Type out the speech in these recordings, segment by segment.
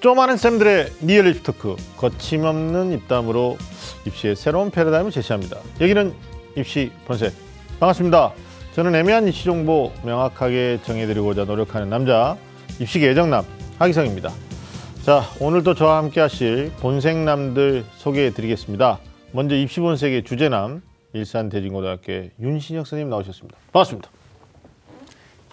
좀 아는 쌤들의 real 입시 talk 거침없는 입담으로 입시의 새로운 패러다임을 제시합니다. 여기는 입시 본색 반갑습니다. 저는 애매한 입시 정보 명확하게 정해드리고자 노력하는 남자 입시계 애정남 하기성입니다. 자 오늘도 저와 함께 하실 본색남들 소개해드리겠습니다. 먼저 입시 본색의 주제남 일산 대진고등학교의 윤신혁 선생님 나오셨습니다. 반갑습니다.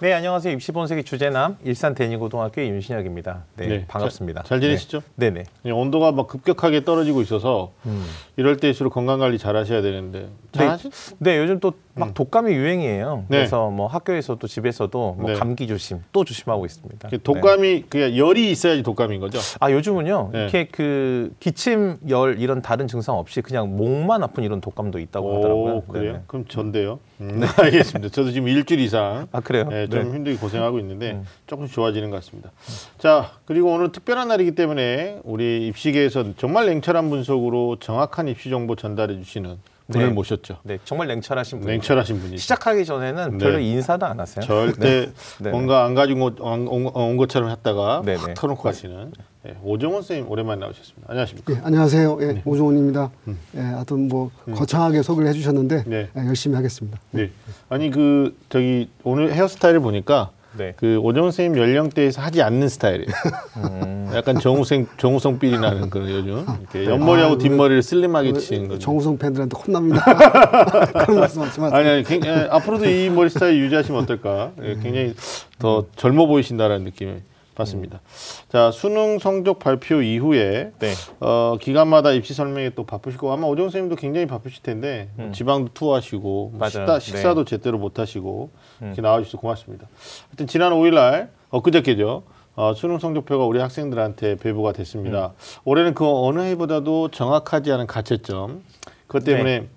네, 안녕하세요. 입시본색의 주제남 일산 대니고등학교의 윤신혁입니다. 네, 네, 반갑습니다. 잘, 잘 지내시죠? 네, 네. 네, 온도가 막 급격하게 떨어지고 있어서 음. 이럴 때일수록 건강 관리 잘 하셔야 되는데 잘 네. 하시? 네, 요즘 또막 독감이 유행이에요. 네. 그래서 뭐 학교에서도 집에서도 뭐 네. 감기 조심 또 조심하고 있습니다. 그 독감이 그냥 열이 있어야지 독감인 거죠? 네. 아 요즘은요 네. 이렇게 그 기침, 열 이런 다른 증상 없이 그냥 목만 아픈 이런 독감도 있다고 하더라고요. 오, 그래요? 네네. 그럼 전데요. 음, 알겠습니다. 저도 지금 일주일 이상 아 그래요? 네, 좀 네. 힘들게 고생하고 있는데 음. 조금 좋아지는 것 같습니다. 자, 그리고 오늘 특별한 날이기 때문에 우리 입시계에서 정말 냉철한 분석으로 정확한 입시 정보 전달해 주시는 분을 네. 모셨죠. 네, 정말 냉철하신 분. 냉철하신 분이 시작하기 전에는 네. 별로 인사도 안 하세요. 절대 네. 뭔가 안 가지고 온, 온- 온 것처럼 했다가 네, 확 네. 터놓고 가시는 네, 오정원 선생님 오랜만에 나오셨습니다. 안녕하십니까? 예, 안녕하세요. 예, 네. 오종원입니다. 예, 하여튼 뭐 거창하게 소개를 해주셨는데 음. 네. 예, 열심히 하겠습니다. 네. 아니 그 저기 오늘 헤어스타일을 보니까 네. 그 오정원 선생님 연령대에서 하지 않는 스타일이에요. 음. 약간 정우성 정우성 삘이 나는 그런 요즘 이렇게 옆머리하고 아, 뒷머리를 슬림하게 그, 치는 거. 정우성 팬들한테 혼납니다. 그런 말씀 하지 마세요. 아니 아니 굉- 예, 앞으로도 이 머리 스타일 유지하시면 어떨까? 예, 굉장히 더 젊어 보이신다라는 느낌을 받습니다. 자 수능 성적 발표 이후에 네. 어, 기간마다 입시 설명에 또 바쁘실 거고 아마 오정 선생님도 굉장히 바쁘실 텐데 뭐 음. 지방도 투어하시고 뭐. 식사, 네. 식사도 제대로 못 하시고 이렇게 음. 나와주셔서 고맙습니다. 하여튼 지난 5일날 엊그저께죠. 어, 수능 성적표가 우리 학생들한테 배부가 됐습니다. 음. 올해는 그 어느 해보다도 정확하지 않은 가채점 그것 때문에 네.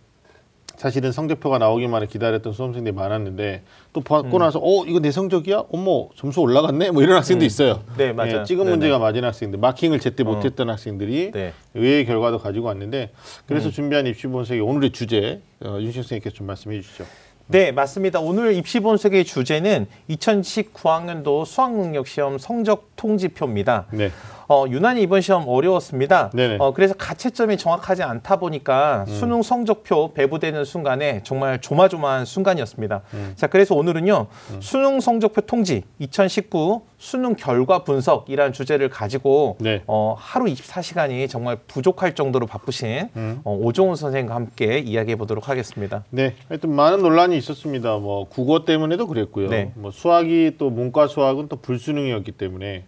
사실은 성적표가 나오기만을 기다렸던 수험생들이 많았는데 또 받고 음. 나서 어 이거 내 성적이야? 어머 점수 올라갔네? 뭐 이런 학생도 있어요. 네, 맞아요. 예, 찍은 네네. 문제가 맞은 학생들, 마킹을 제때 어. 못했던 학생들이 네. 의외의 결과도 가지고 왔는데 음. 그래서 준비한 입시 본색의 오늘의 주제 어, 윤식 선생님께서 좀 말씀해 주시죠. 네, 맞습니다. 오늘 입시 본색의 주제는 2019학년도 수학 능력 시험 성적 통지표입니다. 네. 어, 유난히 이번 시험 어려웠습니다. 네네. 어, 그래서 가채점이 정확하지 않다 보니까 수능 성적표 배부되는 순간에 정말 조마조마한 순간이었습니다. 자, 그래서 오늘은요, 수능 성적표 통지 2019 수능 결과 분석이라는 주제를 가지고 네. 어, 하루 24시간이 정말 부족할 정도로 바쁘신 음. 어, 오종훈 선생님과 함께 이야기해 보도록 하겠습니다. 네, 하여튼 많은 논란이 있었습니다. 뭐 국어 때문에도 그랬고요. 네. 뭐 수학이 또 문과 수학은 또 불수능이었기 때문에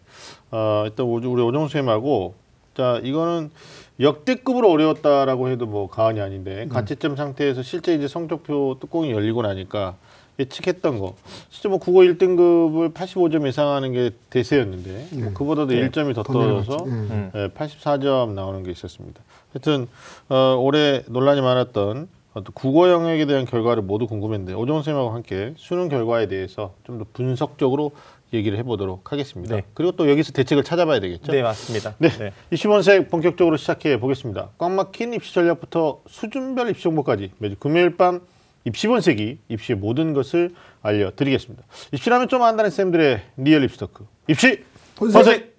어, 일단 오- 우리 오정 선생님하고 자 이거는 역대급으로 어려웠다라고 해도 뭐 과언이 아닌데 가채점 상태에서 실제 이제 성적표 뚜껑이 열리고 나니까 예측했던 거 진짜 뭐 국어 1등급을 85점 예상하는 게 대세였는데 뭐 그보다도 네. 1점이 더더 떨어져서. 음. 예, 84점 나오는 게 있었습니다. 하여튼 어, 올해 논란이 많았던 어떤 국어 영역에 대한 결과를 모두 궁금했는데 오정원 선생님하고 함께 수능 결과에 대해서 좀 더 분석적으로 얘기를 해보도록 하겠습니다. 네. 그리고 또 여기서 대책을 찾아봐야 되겠죠. 네, 맞습니다. 네. 입시본색 본격적으로 시작해 보겠습니다. 꽉 막힌 입시 전략부터 수준별 입시 정보까지 매주 금요일 밤 입시본색이 입시의 모든 것을 알려드리겠습니다. 입시라면 좀 안다는 쌤들의 real 입시 talk. 입시 본색! 본색!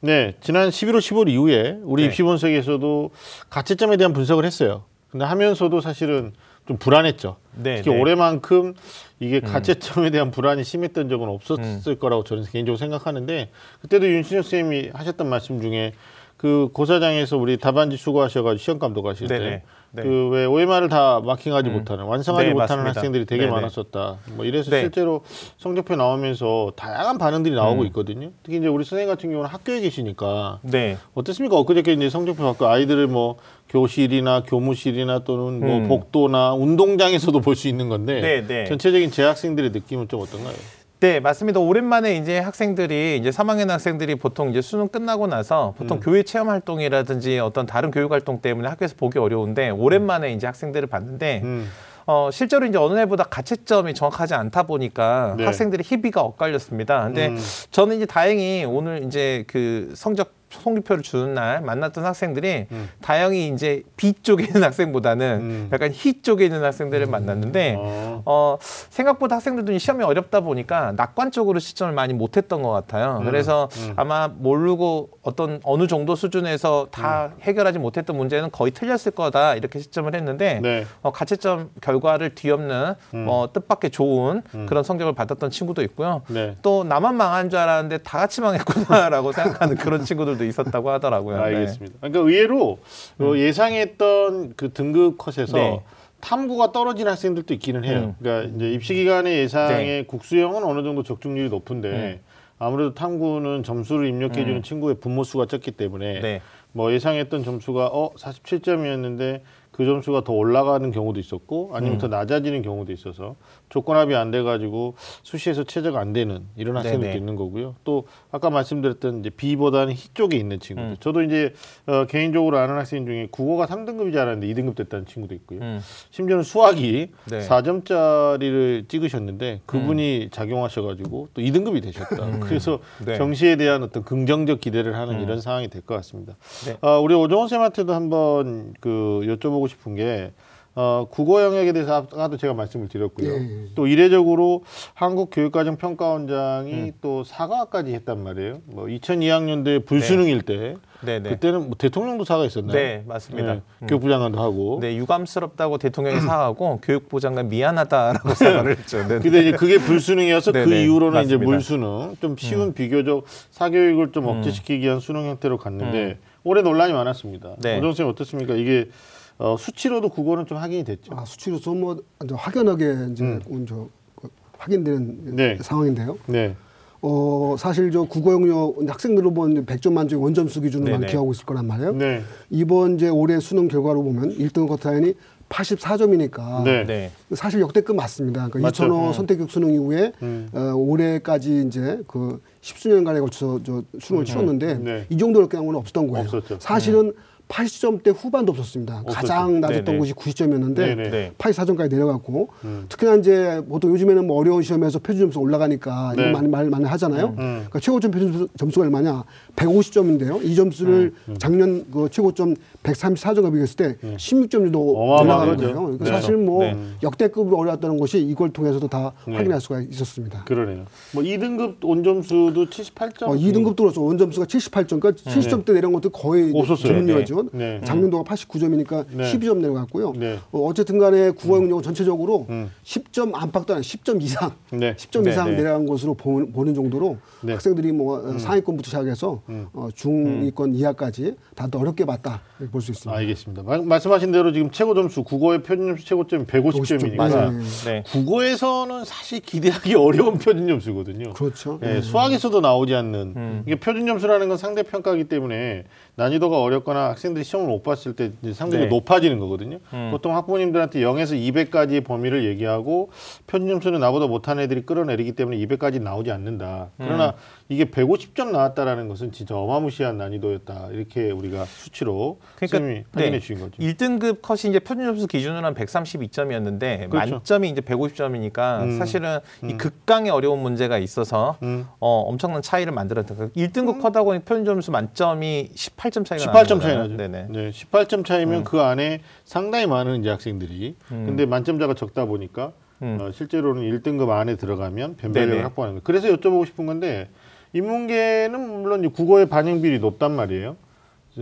네, 지난 11월 15일 이후에 우리 네. 입시 본색에서도 가채점에 대한 분석을 했어요. 근데 하면서도 사실은 좀 불안했죠. 네, 특히 네. 올해만큼 이게 가채점에 대한 불안이 심했던 적은 없었을 음. 거라고 저는 개인적으로 생각하는데 그때도 윤신혁 선생님이 하셨던 말씀 중에 그 고사장에서 우리 답안지 수고하셔가지고 시험 감독하실. 때 네. 그왜 OMR을 다 마킹하지 못하는 완성하지 네, 못하는 맞습니다. 학생들이 되게 네네. 많았었다. 뭐 이래서 네. 실제로 성적표 나오면서 다양한 반응들이 나오고 음. 있거든요. 특히 이제 우리 선생님 같은 경우는 학교에 계시니까 네. 어떻습니까? 엊그저께 이제 성적표 받고 아이들을 뭐 교실이나 교무실이나 또는 뭐 음. 복도나 운동장에서도 볼 수 있는 건데 네, 네. 전체적인 재학생들의 느낌은 좀 어떤가요? 네, 맞습니다. 오랜만에 이제 학생들이 이제 3학년 학생들이 보통 이제 수능 끝나고 나서 보통 교회 체험 활동이라든지 어떤 다른 교육 활동 때문에 학교에서 보기 어려운데 오랜만에 이제 학생들을 봤는데 음. 어, 실제로 이제 어느 해보다 가채점이 정확하지 않다 보니까 네. 학생들이 희비가 엇갈렸습니다. 근데 음. 저는 이제 다행히 오늘 이제 그 성적 성적표를 주는 날 만났던 학생들이 음. 다행히 이제 B 쪽에 있는 학생보다는 음. 약간 희 쪽에 있는 학생들을 만났는데 어. 어, 생각보다 학생들도 시험이 어렵다 보니까 낙관적으로 시점을 많이 못했던 것 같아요. 그래서 음. 아마 모르고 어떤 어느 정도 수준에서 다 음. 해결하지 못했던 문제는 거의 틀렸을 거다 이렇게 시점을 했는데 네. 어, 가채점 결과를 뒤엎는 음. 어, 뜻밖의 좋은 그런 성적을 받았던 친구도 있고요. 네. 또 나만 망한 줄 알았는데 다 같이 망했구나라고 생각하는 그런 친구들 도 있었다고 하더라고요. 네. 알겠습니다. 그러니까 의외로 어, 예상했던 그 등급 컷에서 네. 탐구가 떨어진 학생들도 있기는 해요. 음. 그러니까 이제 입시 기간의 예상의 네. 국수형은 어느 정도 적중률이 높은데 음. 아무래도 탐구는 점수를 입력해 주는 음. 친구의 분모 수가 적기 때문에 네. 뭐 예상했던 점수가 어 47점이었는데 그 점수가 더 올라가는 경우도 있었고 아니면 음. 더 낮아지는 경우도 있어서 조건합이 안 돼 가지고 수시에서 최저가 안 되는 이런 학생들도 네네. 있는 거고요. 또 아까 말씀드렸던 이제 B보다는 희 쪽에 있는 친구들. 음. 저도 이제 어, 개인적으로 아는 학생 중에 국어가 3등급이 잘하는데 2등급 됐다는 친구도 있고요. 음. 심지어는 수학이 네. 음. 4점짜리를 찍으셨는데 그분이 작용하셔가지고 또 2등급이 되셨다. 그래서 네. 정시에 대한 어떤 긍정적 기대를 하는 음. 이런 상황이 될 것 같습니다. 네. 어, 우리 오정원 쌤한테도 한번 그 여쭤보고 싶은 게 어, 국어 영역에 대해서 아까도 제가 말씀을 드렸고요. 예, 예. 또 이례적으로 한국 교육과정 평가원장이 음. 또 사과까지 했단 말이에요. 뭐 2002학년도에 불수능일 때 네, 네. 그때는 뭐 대통령도 사과했었나요? 네, 맞습니다. 네, 음. 교육부 장관도 하고. 네, 유감스럽다고 대통령이 사과하고 교육부 장관 미안하다라고 사과를 했죠. 네. 근데 이제 그게 불수능이어서 그 네네, 이후로는 이제 맞습니다. 물수능 좀 쉬운 비교적 사교육을 좀 억제시키기 위한 수능 형태로 갔는데 올해 논란이 많았습니다. 네. 오정 쌤 어떻습니까? 이게 어, 수치로도 국어는 좀 확인이 됐죠. 아, 수치로서 뭐 이제 확연하게 이제 온 저, 그 확인되는 네. 상황인데요. 네. 어, 사실 저 국어 영역 학생들로 보면 100점 만점 원점수 기준으로만 네네. 기하고 있을 거란 말이에요. 네. 이번 이제 올해 수능 결과로 보면 1등 커트라인이 84점이니까 네. 네. 사실 역대급 맞습니다. 그러니까 맞죠. 2005 음. 선택교육 수능 이후에 음. 어, 올해까지 이제 그 십수년간에 걸쳐서 저 수능을 치렀는데 네. 이 정도 건 없었던 거예요. 없었죠. 사실은 80점대 후반도 없었습니다. 없었죠. 가장 낮았던 네네. 곳이 90점이었는데 네네. 네. 84점까지 내려갔고 음. 특히나 이제 보통 요즘에는 뭐 어려운 시험에서 표준 점수 올라가니까 네. 이거 많이 말 많이 하잖아요. 그러니까 최고점 표준 점수- 점수가 얼마냐? 150점인데요. 이 점수를 음. 작년 그 최고점 134점과 비교했을 때 16점 정도. 거예요. 그러니까 네. 사실 뭐 네. 역대급으로 어려웠다는 것이 이걸 통해서도 다 네. 확인할 수가 있었습니다. 그러네요. 뭐 2등급 온점수도 78점. 어, 2등급 들어서 원점수가 78점, 그러니까 70점대 내려온 것도 거의 네. 없었어요. 드문이었죠. 네. 작년도가 89점이니까 네. 12점 내려갔고요. 네. 어, 어쨌든 간에 국어 영역은 전체적으로 음. 10점 안팎도 아니라 10점 이상, 네. 10점 네, 이상 네. 내려간 것으로 보는, 보는 정도로 네. 음. 학생들이 뭐 어, 상위권부터 시작해서 어, 중위권 이하까지 다 어렵게 봤다 이렇게 볼수 있습니다. 알겠습니다. 마- 말씀하신 대로 지금 최고 점수 국어의 표준 점수 최고 점이 150점이니까 맞아요. 네. 네. 국어에서는 사실 기대하기 어려운 표준 점수거든요. 그렇죠. 예, 네. 수학에서도 나오지 않는 음. 이게 표준 점수라는 건 상대 평가이기 때문에 난이도가 어렵거나 학생들이 시험을 못 봤을 때 이제 상대적으로 네. 높아지는 거거든요. 음. 보통 학부모님들한테 0에서 200까지의 범위를 얘기하고 표준 점수는 나보다 못한 애들이 끌어내리기 때문에 200까지 나오지 않는다. 그러나 이게 150점 나왔다라는 것은 진짜 어마무시한 난이도였다. 이렇게 우리가 수치로 그러니까 확인해 주신 거죠. 1등급 컷이 이제 표준 점수 기준으로 한 132점이었는데 그렇죠. 만점이 이제 150점이니까 음. 사실은 이 극강의 어려운 문제가 있어서 음. 어, 엄청난 차이를 만들었던 거예요. 1등급 컷하고 표준 점수 만점이 18점 차이가 18점 나는 차이. 나죠. 네네. 네, 18점 차이면 그 안에 상당히 많은 이제 학생들이 근데 만점자가 적다 보니까 음. 어, 실제로는 1등급 안에 들어가면 변별력을. 확보하는 거예요. 그래서 여쭤보고 싶은 건데 인문계는 물론 이 국어의 반영 비율이 높단 말이에요.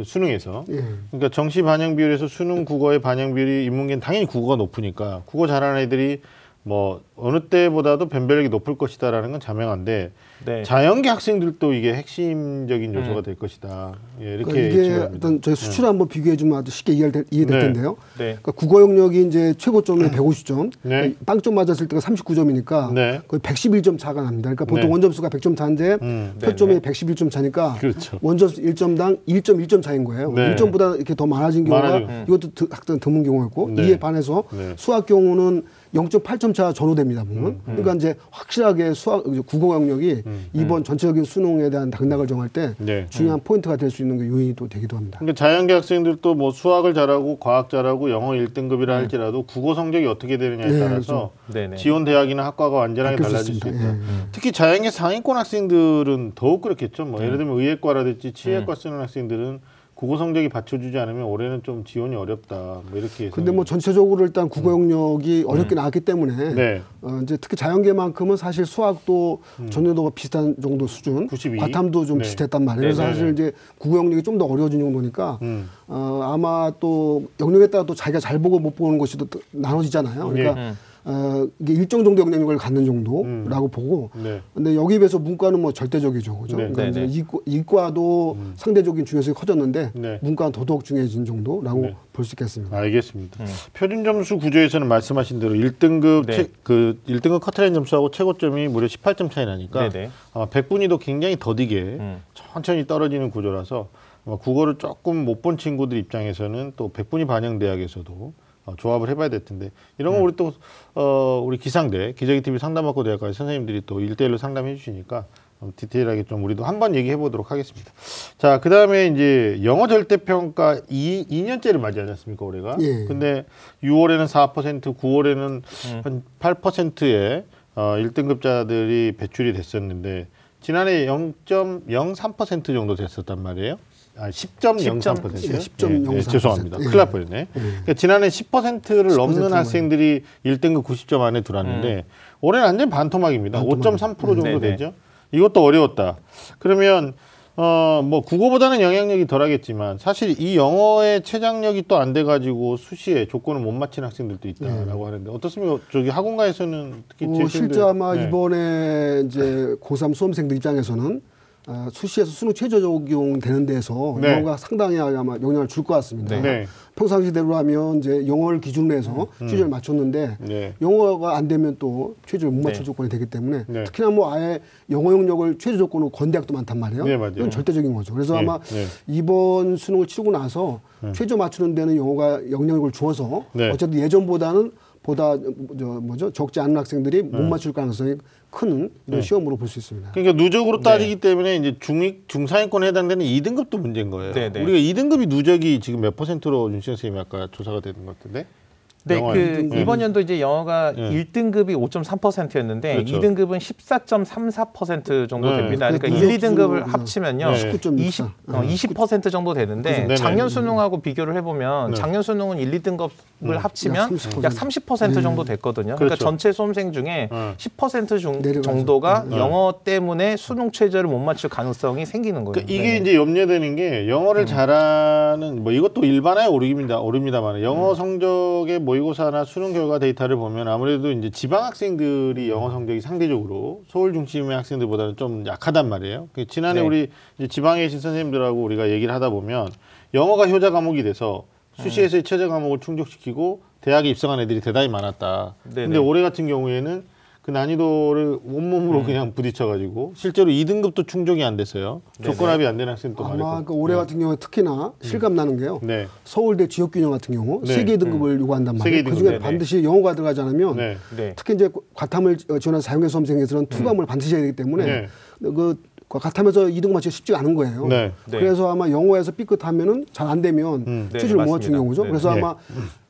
수능에서. 예. 그러니까 정시 반영 비율에서 수능 국어의 반영 비율이 인문계는 당연히 국어가 높으니까 국어 잘하는 애들이 뭐 어느 때보다도 변별력이 높을 것이다라는 건 자명한데 네. 자연계 학생들도 이게 핵심적인 요소가 될 것이다. 예, 이렇게 그러니까 이게. 어떤 저희 수치를 한번 비교해 주면 아주 쉽게 이해될, 이해될 네. 텐데요. 네. 그러니까 국어 영역이 이제 최고점이 150점, 네. 빵점 맞았을 때가 39점이니까 네. 거의 111점 차가 납니다. 그러니까 보통 네. 원점수가 100점 차인데 음. 표점이 네, 111점 차니까 그렇죠. 원점수 1점당 1.1점 차인 거예요. 네. 1점보다 이렇게 더 많아진 경우가 많아지고. 이것도 드- 학생 드문 경우였고 네. 이에 반해서 네. 수학 경우는 0.8점 차 전후됩니다 보면. 그러니까 이제 확실하게 수학 국어 영역이 이번 전체적인 수능에 대한 당락을 정할 때 네. 중요한 포인트가 될 수 있는 게 요인이 또 되기도 합니다. 그러니까 자연계 학생들도 뭐 수학을 잘하고 과학 잘하고 영어 1등급이라 할지라도 국어 성적이 어떻게 되느냐에 네, 따라서. 지원 대학이나 학과가 완전하게 달라질 수. 있다. 예, 특히 자연계 상위권 학생들은 더욱 그렇겠죠. 뭐 예를 들면 의예과라든지 치예과 쓰는 학생들은 국어 성적이 받쳐주지 않으면 올해는 좀 지원이 어렵다. 뭐 이렇게. 근데 뭐 전체적으로 일단 국어 영역이 어렵게 나왔기 때문에 네. 어, 이제 특히 자연계만큼은 사실 수학도 전년도가 비슷한 정도 수준, 92? 과탐도 좀 네. 비슷했단 말이에요. 그래서 네, 네, 사실 이제 국어 영역이 좀 더 어려워진 정도니까 음. 어, 아마 또 영역에 따라 또 자기가 잘 보고 못 보는 것이 또 나눠지잖아요. 그러니까 음. 어, 이게 일정 정도 영향력을 갖는 정도라고 보고 네. 근데 여기에 비해서 문과는 뭐 절대적이죠. 그죠? 네. 그러니까 네, 이제 네. 이과, 도 상대적인 중요성이 커졌는데 네. 문과는 더더욱 중요해진 정도라고 네. 볼수 있겠습니다. 알겠습니다. 표준 점수 구조에서는 말씀하신 대로 1등급 네. 채, 그 1등급 커트라인 점수하고 최고점이 무려 18점 차이 나니까 네네. 아마 백분위도 굉장히 더디게 음. 천천히 떨어지는 구조라서 아마 국어를 조금 못 본 친구들 입장에서는 또 백분위 반영 대학에서도 어, 조합을 해봐야 될 텐데 이런 거 우리 또 어, 우리 기상대 기저귀 TV 상담학교 대학까지 선생님들이 또 1대1로 상담해 주시니까 좀 디테일하게 좀 우리도 한번 얘기해 보도록 하겠습니다. 자, 그 다음에 이제 영어 절대평가 2, 2년째를 맞이하지 않습니까, 올해가? 예. 근데 6월에는 4%, 9월에는 한 8%의 어, 1등급자들이 배출이 됐었는데 지난해 0.03% 정도 됐었단 말이에요. 아, 10.03%요? 예, 10.03%. 죄송합니다. 예. 큰일 날 뻔했네. 그러니까 지난해 10%를 10% 넘는 만. 학생들이 1등급 90점 안에 들어왔는데 올해는 완전 반토막입니다. 5.3% 정도 네네. 되죠. 이것도 어려웠다. 그러면 어 뭐 국어보다는 영향력이 덜하겠지만 사실 이 영어의 최장력이 또 안 돼가지고 수시에 조건을 못 맞힌 학생들도 있다라고 하는데 어떻습니까? 저기 학원가에서는 특히 어, 실제 아마 네. 이번에 이제 고3 수험생들 입장에서는 아, 수시에서 수능 최저 적용되는 데서 네. 영어가 상당히 아마 영향을 줄 것 같습니다. 네. 평상시대로 하면 이제 영어를 기준으로 해서 최저를 맞췄는데 네. 영어가 안 되면 또 최저를 못 맞출 네. 조건이 되기 때문에 네. 특히나 뭐 아예 영어 영역을 최저 조건으로 건 대학도 많단 말이에요. 네. 이건 절대적인 거죠. 그래서 네, 아마 네. 이번 수능을 치르고 나서 최저 맞추는 데는 영어가 영향력을 주어서 네. 어쨌든 예전보다는 보다 저 뭐죠 적지 않은 학생들이 못 맞출 가능성이 큰 이런 시험으로 볼 수 있습니다. 그러니까 누적으로 네. 따지기 때문에 이제 중위 중상위권에 해당되는 2등급도 문제인 거예요. 네, 네. 우리가 2등급이 누적이 지금 몇 퍼센트로 윤시영 선생님이 아까 조사가 되는 것 같은데? 네, 그 네. 이번 연도 이제 영어가 네. 1등급이 5.3%였는데 그렇죠. 2등급은 14.34% 정도 네. 됩니다. 그러니까 그 1, 2등급을 누적 합치면요. 네. 19.64. 20, 어, 20% 정도 되는데 네네. 작년 수능하고 비교를 해보면 네. 작년 수능은 1, 2등급을 합치면 약 30%. 약30% 정도 됐거든요. 그러니까 그렇죠. 전체 수험생 중에 네. 10% 중, 내려가죠. 정도가 네. 영어 때문에 수능 최저를 못 맞출 가능성이 생기는 거예요. 그러니까 이게 네. 이제 염려되는 게 영어를 잘하는 뭐 이것도 일반화에 오르입니다. 오릅니다만 영어 음. 성적의 모의고사나 수능 결과 데이터를 보면 아무래도 이제 지방 학생들이 영어 성적이 상대적으로 서울 중심의 학생들보다는 좀 약하단 말이에요. 그 지난해 네. 우리 이제 지방에 계신 선생님들하고 우리가 얘기를 하다 보면 영어가 효자 과목이 돼서 수시에서의 음. 최저 과목을 충족시키고 대학에 입성한 애들이 대단히 많았다. 네네. 근데 올해 같은 경우에는 그 난이도를 온몸으로 음. 그냥 부딪혀가지고 실제로 2등급도 충족이 안 됐어요. 조건합이 안 되는 학생도 아마 많았고. 그 올해 같은 경우에 특히나 실감 나는 게요. 네. 서울대 지역균형 같은 경우 네. 세개 등급을 요구한단 말이에요. 등급. 그중에 네네. 반드시 영어가 들어가지 않으면 네. 네. 특히 이제 과탐을 지원한 사용의 수험생에서는 투과목을 반드시 해야 되기 때문에 네. 그 과탐에서 이등 맞추기 쉽지가 않은 거예요. 네. 네. 그래서 아마 영어에서 삐끗하면은 잘 안 되면 음. 네, 최저를 못. 맞추는 경우죠. 네. 그래서 네. 아마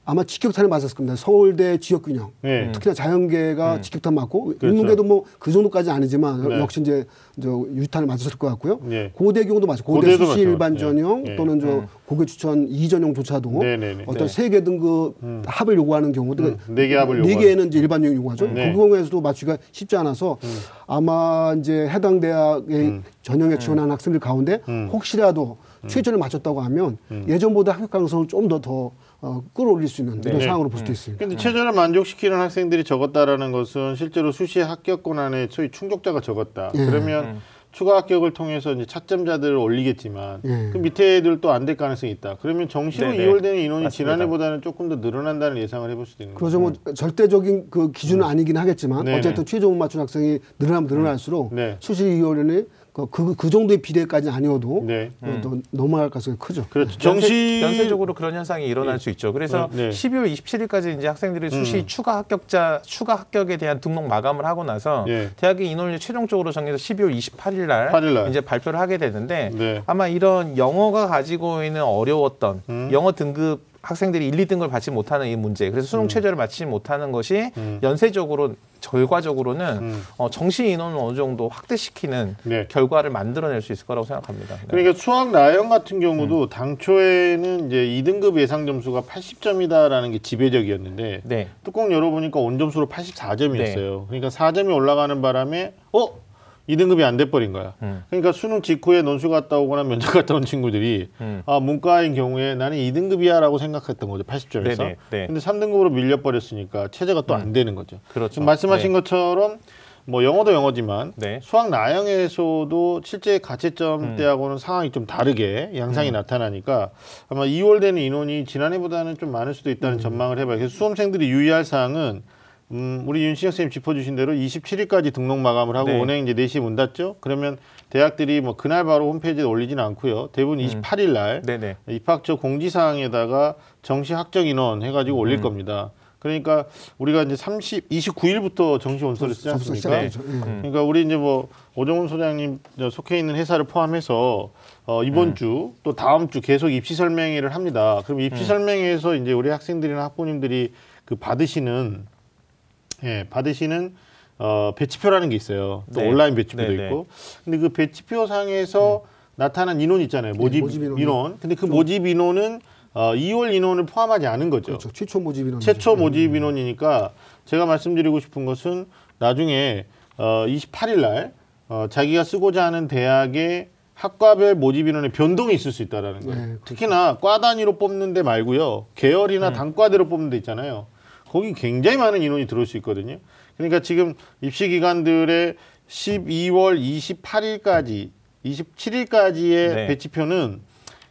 아마 직격탄을 맞았을 겁니다. 서울대 지역균형. 네. 특히나 자연계가 직격탄 맞고 그렇죠. 인문계도 뭐 그 정도까지는 아니지만 네. 역시 이제 저 유탄을 맞았을 것 같고요. 네. 고대 경우도 맞죠. 고대 수시 맞죠. 일반 네. 전형 네. 또는 저 고교 추천 이 전형조차도 네, 네, 네. 어떤 네. 세계 등급 합을 요구하는 경우도 음, 네개 합을 네 요구하는. 개는 이제 일반 전형 요구하죠. 네. 그 경우에서도 맞추기가 쉽지 않아서 음. 아마 이제 해당 대학의 전형에 지원하는 학생들 가운데 음. 혹시라도 최저를 맞췄다고 하면 예전보다 합격 가능성을 좀더더 어, 끌어올릴 수 있는 이런 네. 상황으로 볼 수도 있습니다. 근데 최저를 만족시키는 학생들이 적었다라는 것은 실제로 수시 합격 권한에 소위 충족자가 적었다. 예. 그러면 추가 합격을 통해서 이제 차점자들을 올리겠지만 예. 그 밑에 애들도 안될 가능성이 있다. 그러면 정시로 네네. 이월되는 인원이 맞습니다. 지난해보다는 조금 더 늘어난다는 예상을 해볼 수도 있는 그래서 거죠. 뭐 절대적인 그 기준은 아니긴 하겠지만 음. 네네. 어쨌든 최저 못 맞춘 학생이 늘어나면 늘어날수록 네. 수시 이월에 그, 그, 그 정도의 비례까지는 아니어도 네. 어, 또 넘어갈 가능성이 크죠. 그렇죠. 정시 연세, 적으로 그런 현상이 일어날 수 있죠. 그래서 네. 12월 27일까지 이제 학생들이 수시 음. 추가 합격자 추가 합격에 대한 등록 마감을 하고 나서 예. 대학의 인원을 최종적으로 정해서 12월 28일 날 8일 날. 이제 발표를 하게 되는데 네. 아마 이런 영어가 가지고 있는 어려웠던 음. 영어 등급 학생들이 1, 2등급을 받지 못하는 이 문제, 그래서 수능 최저를 맞추지 못하는 것이 연쇄적으로 결과적으로는 음. 어, 정시 인원을 어느 정도 확대시키는 네. 결과를 만들어낼 수 있을 거라고 생각합니다. 네. 그러니까 수학 나영 같은 경우도 당초에는 이제 2등급 예상 점수가 80점이다라는 게 지배적이었는데 네. 뚜껑 열어보니까 온 점수로 84점이었어요. 그러니까 4점이 올라가는 바람에 어 2등급이 안 돼버린 거야. 음. 그러니까 수능 직후에 논술 갔다 오거나 면접 갔다 온 친구들이 음. 아 문과인 경우에 나는 2등급이야라고 생각했던 거죠. 80점에서. 네네, 네. 근데 3등급으로 밀려버렸으니까 체제가 또안 되는 거죠. 그렇죠. 말씀하신 네. 것처럼 뭐 영어도 영어지만 네. 수학 나영에서도 실제 가채점 때하고는 상황이 좀 다르게 양상이 나타나니까 아마 2월 되는 인원이 지난해보다는 좀 많을 수도 있다는 전망을 해봐요. 그래서 수험생들이 유의할 사항은 음, 우리 윤신혁 선생님 짚어주신 대로 27일까지 등록 마감을 하고 네. 은행 이제 4시에 문 닫죠. 그러면 대학들이 뭐 그날 바로 홈페이지에 올리지는 않고요. 대부분 28일 날 네네. 입학처 공지사항에다가 정시 학적 인원 해가지고 올릴 겁니다. 그러니까 우리가 이제 30, 29일부터 정시 원서를 쓰지 않습니까? 시작하죠. 예. 그러니까 우리 이제 뭐 오정훈 소장님 저 속해 있는 회사를 포함해서 어 이번 주또 다음 주 계속 입시 설명회를 합니다. 그럼 입시 설명회에서 이제 우리 학생들이나 학부모님들이 그 받으시는 예, 받으시는 어 배치표라는 게 있어요. 또 네. 온라인 배치표도 네, 네. 있고. 근데 그 배치표 상에서 나타난 인원 있잖아요. 모집, 모집 인원이. 인원. 근데 그 모집 인원은 어 2월 인원을 포함하지 않은 거죠. 그렇죠. 최초 모집 인원. 최초 모집 인원이니까 제가 말씀드리고 싶은 것은 나중에 어 28일 날 어, 자기가 쓰고자 하는 대학의 학과별 모집 인원의 변동이 있을 수 있다라는 거예요. 네, 특히나 과 단위로 뽑는 데 말고요. 계열이나 단과대로 뽑는 데 있잖아요. 거기 굉장히 많은 인원이 들어올 수 있거든요. 그러니까 지금 입시 기관들의 12월 28일까지 27일까지의 네. 배치표는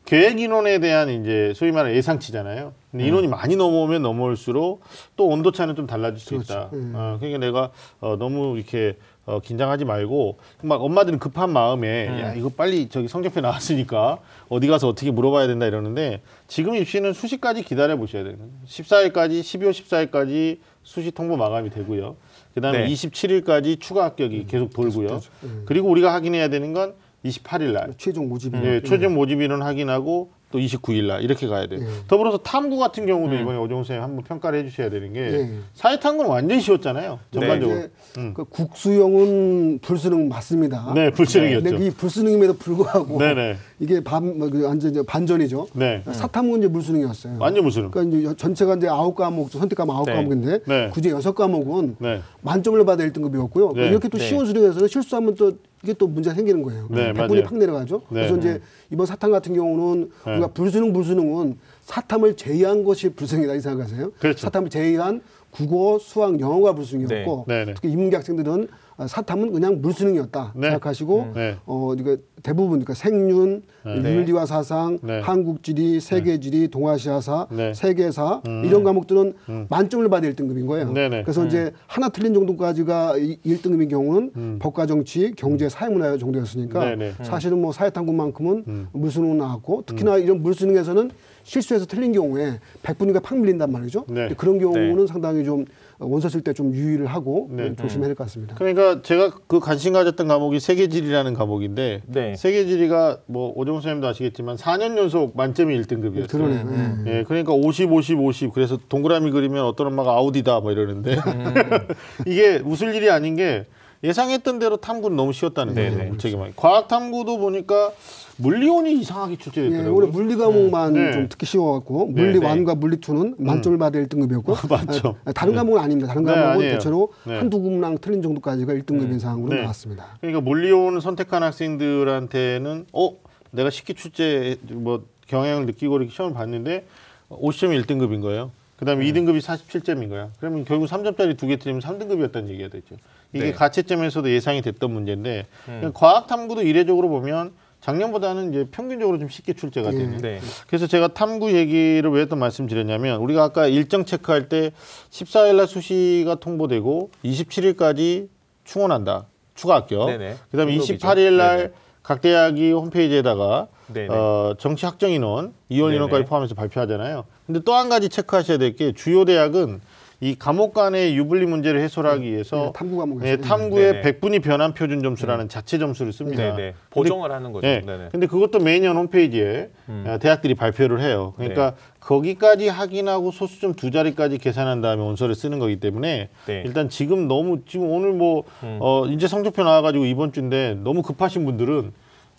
계획 인원에 대한 이제 소위 말하는 예상치잖아요. 근데 인원이 많이 넘어오면 넘어올수록 또 온도 차는 좀 달라질 수 있다. 어, 그러니까 내가 어, 너무 이렇게 어, 긴장하지 말고 막 엄마들은 급한 마음에 야 이거 빨리 저기 성적표 나왔으니까 어디 가서 어떻게 물어봐야 된다 이러는데 지금 입시는 수시까지 기다려 보셔야 돼요. 14일까지 12월 14일까지 수시 통보 마감이 되고요. 그다음에 네. 27일까지 추가 합격이 계속 돌고요. 그리고 우리가 확인해야 되는 건 28일 날 최종 모집 인원. 예, 최종 모집 인원 확인하고 또 29일 날 이렇게 가야 돼요. 예. 더불어서 탐구 같은 경우도 이번에 오정훈 선생님 한번 평가를 해주셔야 되는 게 예. 사회 탐구는 완전히 쉬웠잖아요. 전반적으로. 이제 그 국수형은 불수능 맞습니다. 네, 불수능이었죠. 근데 이 불수능임에도 불구하고 네네. 이게 반, 뭐, 그 완전 이제 반전이죠. 네. 사탐은 이제 물수능이었어요. 완전 무슨? 그러니까 이제 전체가 이제 아홉 과목, 선택 과목 아홉 네. 과목인데 네. 굳이 여섯 과목은 네. 만점을 받아 1등급이었고요. 네. 이렇게 또 네. 쉬운 수능에서 실수하면 또 이게 또 문제가 생기는 거예요. 네, 100분이 맞아요. 팍 내려가죠. 네. 그래서 이제 이번 사탐 같은 경우는 네. 우리가 불수능, 불수능은 사탐을 제외한 것이 불수능이다 이 생각하세요. 그렇죠. 사탐을 제외한 국어, 수학, 영어가 불수능이었고 네. 네, 네. 특히 인문계 학생들은 아, 사탐은 그냥 물수능이었다 네. 생각하시고 네. 어 이거 대부분 그러니까 생윤, 윤리와 사상, 네. 한국지리, 세계지리, 동아시아사, 네. 세계사 이런 과목들은 만점을 받아 1등급인 거예요. 네, 네. 그래서 이제 하나 틀린 정도까지가 이- 1등급인 경우는 법과 정치, 경제, 사회문화 정도였으니까 네, 네. 사실은 뭐 사회탐구만큼은 물수능 나왔고 특히나 이런 물수능에서는 실수해서 틀린 경우에 100분위가 팍 밀린단 말이죠. 네. 그런 경우는 상당히 좀 원서 쓸 때 좀 유의를 하고 네. 조심해야 될 것 같습니다. 그러니까 제가 그 관심 가졌던 과목이 세계지리라는 과목인데 네. 세계지리가 뭐 오정훈 선생님도 아시겠지만 4년 연속 만점이 1등급이었어요. 그러네요. 음. 예. 예, 그러니까 50, 50, 50. 그래서 동그라미 그리면 어떤 엄마가 아우디다 뭐 이러는데 이게 웃을 일이 아닌 게 예상했던 대로 탐구는 너무 쉬웠다는 거예요. 네네. 무책임하게. 과학 탐구도 보니까 물리온이 이상하게 예, 출제됐더라고요. 올해 물리 과목만 네. 좀 특히 쉬워갖고 네, 물리 네. 완과 물리 투는 만점을 받아 1등급이었고 만점. 다른 과목은 아닙니다. 다른 네, 과목은. 대체로 네. 한두 문항 틀린 정도까지가 1등급인 상황으로 네. 나왔습니다. 그러니까 물리온을 선택한 학생들한테는 어 내가 식기 출제 뭐 경향을 느끼고 이렇게 시험을 봤는데 50점이 1등급인 거예요. 그다음에 2등급이 47점인 거야. 그러면 결국 3점짜리 두 개 틀리면 3등급이었다는 얘기가 되죠. 이게 네. 가채점에서도 예상이 됐던 문제인데 과학 탐구도 이례적으로 보면 작년보다는 이제 평균적으로 좀 쉽게 출제가 예. 되는. 네. 그래서 제가 탐구 얘기를 왜 또 말씀드렸냐면 우리가 아까 일정 체크할 때 14일 날 수시가 통보되고 27일까지 충원한다. 추가 합격. 네네. 그다음에 등록이죠. 28일 날 네네. 각 대학이 홈페이지에다가 네네. 어, 정시 확정 인원, 이원. 인원까지 포함해서 발표하잖아요. 근데 또 한 가지 체크하셔야 될 게 주요 대학은 이 감옥 간의 유불리 문제를 해소하기 위해서 네, 탐구 과목에서. 예, 탐구의 네네. 백분위 변환 표준 점수라는 자체 점수를 씁니다. 네네. 보정을 하는 거죠. 예. 네네. 근데 그것도 매년 홈페이지에 음. 어, 대학들이 발표를 해요. 그러니까 네. 거기까지 확인하고 소수점 두 자리까지 계산한 다음에 원서를 쓰는 거기 때문에 네. 일단 지금 너무 지금 오늘 뭐 음. 어, 이제 성적표 나와가지고 이번 주인데 너무 급하신 분들은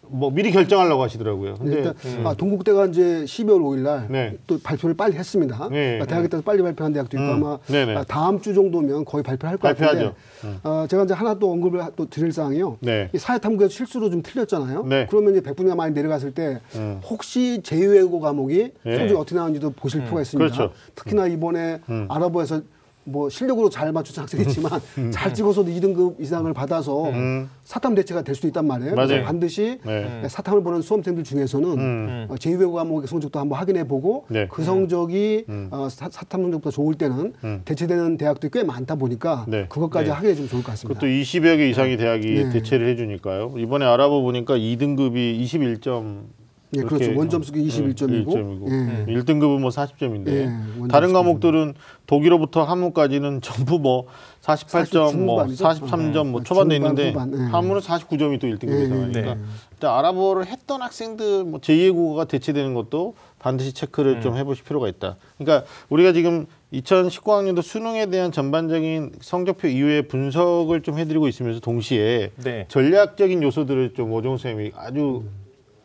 뭐 미리 결정하려고 하시더라고요. 근데 일단 음. 아, 동국대가 이제 12월 5일 날또 네. 발표를 빨리 했습니다. 네, 그러니까 대학에 따라서 빨리 발표한 대학도 있고 음. 아마 네네. 아, 다음 주 정도면 거의 발표할 것 발표하죠. 같은데 어, 제가 이제 하나 또 언급을 하- 또 드릴 사항이요. 네. 이 사회탐구에서 실수로 좀 틀렸잖아요. 네. 그러면 이제 백분위가 많이 내려갔을 때 음. 혹시 제2외국어 과목이 네. 성적이 어떻게 나오는지도 보실 필요가 있습니다. 그렇죠. 특히나 이번에 음. 아랍어에서 뭐 실력으로 잘 맞춘 학생이지만 잘 찍어서도 2등급 이상을 받아서 음. 사탐 대체가 될 수도 있단 말이에요. 맞아요. 그래서 반드시 네. 사탐을 보는 수험생들 중에서는 음. 어, 제2외국어 과목의 성적도 한번 확인해 보고 네. 그 성적이 음. 어, 사, 사탐 성적보다 좋을 때는 음. 대체되는 대학들이 꽤 많다 보니까 네. 그것까지 네. 확인해 주면 좋을 것 같습니다. 그것도 20여 개 이상의 대학이 네. 대체를 해주니까요. 이번에 알아보 보니까 2등급이 21점. 예, 그렇죠. 원점수가 21점이고, 1점이고 예. 1등급은 뭐 40점인데 예, 다른 과목들은 독일어부터 한문까지는 전부 뭐 48점, 뭐 중반이죠? 43점 뭐 어, 초반도 중반, 있는데 후반, 예. 한문은 49점이 또 1등급이 예, 나가니까 네. 일단 아랍어를 했던 학생들 뭐 제2외 국어가 대체되는 것도 반드시 체크를 좀 해보실 필요가 있다. 그러니까 우리가 지금 2019학년도 수능에 대한 전반적인 성적표 이후에 분석을 좀 해드리고 있으면서 동시에 네. 전략적인 요소들을 좀 오종 쌤이 아주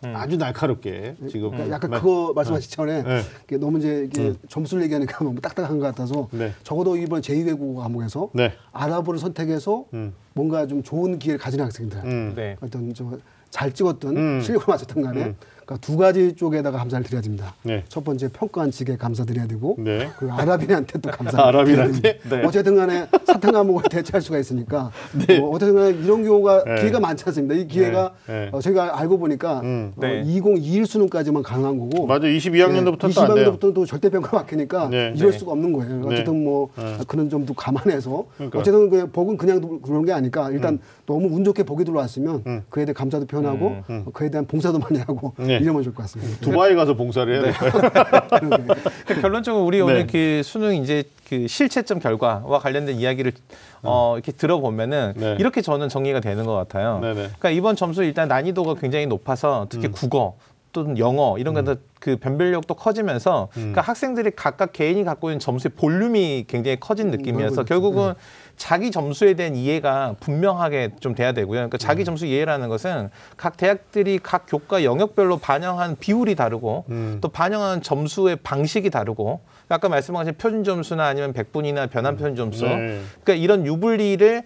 아주 날카롭게 지금 그러니까 약간 말- 그거 말씀하시기 전에 네. 이게 너무 이제 이게 점수를 얘기하니까 너무 딱딱한 것 같아서 네. 적어도 이번 제2외국어 과목에서 네. 아랍어를 선택해서 음. 뭔가 좀 좋은 기회를 가진 학생들 음. 네. 어떤 좀 잘 찍었던 음. 실력을 맞췄던 간에 음. 그러니까 두 가지 쪽에다가 감사를 드려야 됩니다. 네. 첫 번째 평가한 측에 감사드려야 되고 네. 그리고 아랍인한테 또 감사. 아랍인한테? 네. 어쨌든 간에 사탕 과목을 대체할 수가 있으니까 어, 어쨌든 간에 이런 경우가 네. 기회가 많지 않습니다. 이 기회가 네. 네. 어, 저희가 알고 보니까 음. 어, 네. 2021 수능까지만 가능한 거고 맞아 22학년도부터 또안 돼요. 22학년도부터는 또 절대 평가 막히니까 네. 이럴 네. 수가 없는 거예요. 네. 어쨌든 뭐 네. 그런 점도 감안해서 그러니까. 어쨌든 그 복은 그냥 그런 게 아니까 일단 너무 운 좋게 복이 들어왔으면 음. 그에 대해 감사도 표현하고 어, 그에 대한 봉사도 많이 하고 네. 이러면 좋을 것 같습니다. 두바이 가서 봉사를 해야 돼요. 그러게. 그러니까 결론적으로 우리 네. 오늘 그 수능 이제 그 실채점 결과와 관련된 이야기를 어, 이렇게 들어보면은 네. 이렇게 저는 정리가 되는 것 같아요. 네네. 그러니까 이번 점수 일단 난이도가 굉장히 높아서 특히 음. 국어 또는 영어 이런 것들 그 변별력도 커지면서 음. 그러니까 학생들이 각각 개인이 갖고 있는 점수의 볼륨이 굉장히 커진 느낌이어서 그렇죠. 결국은 자기 점수에 대한 이해가 분명하게 좀 돼야 되고요. 그러니까 음. 자기 점수 이해라는 것은 각 대학들이 각 교과 영역별로 반영한 비율이 다르고 음. 또 반영한 점수의 방식이 다르고 아까 말씀하신 표준 점수나 아니면 백분이나 변환 표준 점수 네. 그러니까 이런 유불리를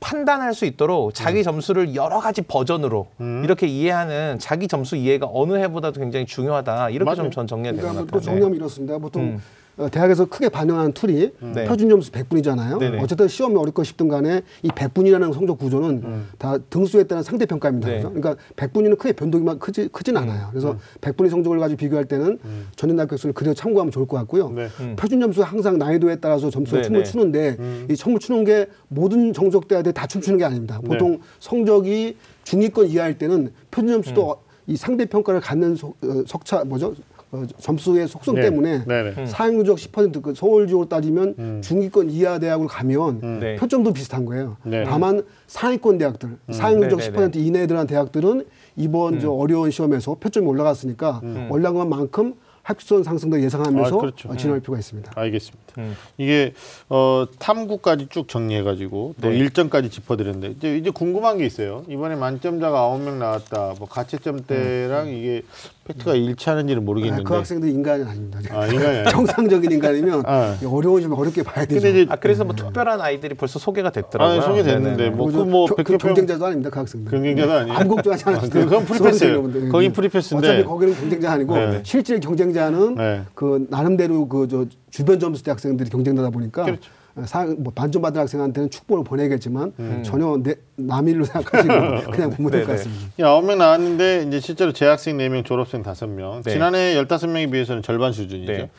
판단할 수 있도록 자기 점수를 여러 가지 버전으로 음. 이렇게 이해하는 자기 점수 이해가 어느 해보다도 굉장히 중요하다 이렇게. 좀 전 정리가 되는 그러니까 것뭐또 같아요. 정리하면 이렇습니다. 보통 음. 어, 대학에서 크게 반영하는 tool이 네. 표준 점수 100분위잖아요. 네네. 어쨌든 시험이 어렵건 쉽든 간에 이 100분위라는 성적 구조는 다 등수에 따른 상대 평가입니다. 네. 그죠? 그러니까 100분위는 크게 변동이 막 크지, 크진 않아요. 그래서 100분위 성적을 가지고 비교할 때는 전년 대 학 교수를 그려 참고하면 좋을 것 같고요. 네. 음. 표준 점수가 항상 난이도에 따라서 점수가 네, 춤을 네. 추는데 이 춤을 추는 게 모든 성적대한테 다 춤추는 게 아닙니다. 보통 성적이 중위권 이하일 때는 표준 점수도 이 상대 평가를 갖는 속, 어, 석차 뭐죠? 어, 점수의 속성 네. 때문에 네네. 사행 누적 10%그 서울 지역으로 따지면 중위권 이하 대학으로 가면 네. 표점도 비슷한 거예요. 네. 다만 상위권 대학들, 네, 네, 네. 10% 이내에 들어간 대학들은 이번 저 어려운 시험에서 표점이 올라갔으니까 올라간 만큼 합격선 상승도 예상하면서 아, 그렇죠. 어, 진행할 필요가 있습니다. 알겠습니다. 음. 이게 어, 탐구까지 쭉 정리해가지고 또 네. 일정까지 짚어드렸는데 이제, 이제 궁금한 게 있어요. 이번에 만점자가 아홉 명 나왔다. 뭐 가채점대랑 이게 fact가 일치하는지는 아, 모르겠는데. 그 학생들이 인간이 아닙니다. 아 인간이 아니에요? 정상적인 인간이면 아. 어려운 점 어렵게 봐야 되죠. 근데 이제 아 그래서 뭐 특별한 아이들이 벌써 소개가 됐더라고요. 아, 소개됐는데. 뭐 그리고 그뭐 저- 그 경쟁자도 아닙니다. 그 학생들. 경쟁자도 아니에요? 아무 걱정하지 않으셔도 아, 그건 free pass예요. 거긴 free pass인데. 어차피 거기는 경쟁자 아니고 네. 실제 경쟁자는 네. 그 나름대로 그 저 주변 점수대 학생들이 경쟁하다 보니까 그렇죠. 사, 뭐 만점 받은 학생한테는 축복을 보내겠지만 전혀 내, 남일로 생각하시고 그냥 보면 될것 네네. 같습니다. 이 아홉 명 나왔는데 이제 실제로 재학생 네 명, 졸업생 다섯 명. 네. 지난해 열다섯 명에 비해서는 절반 수준이죠. 네.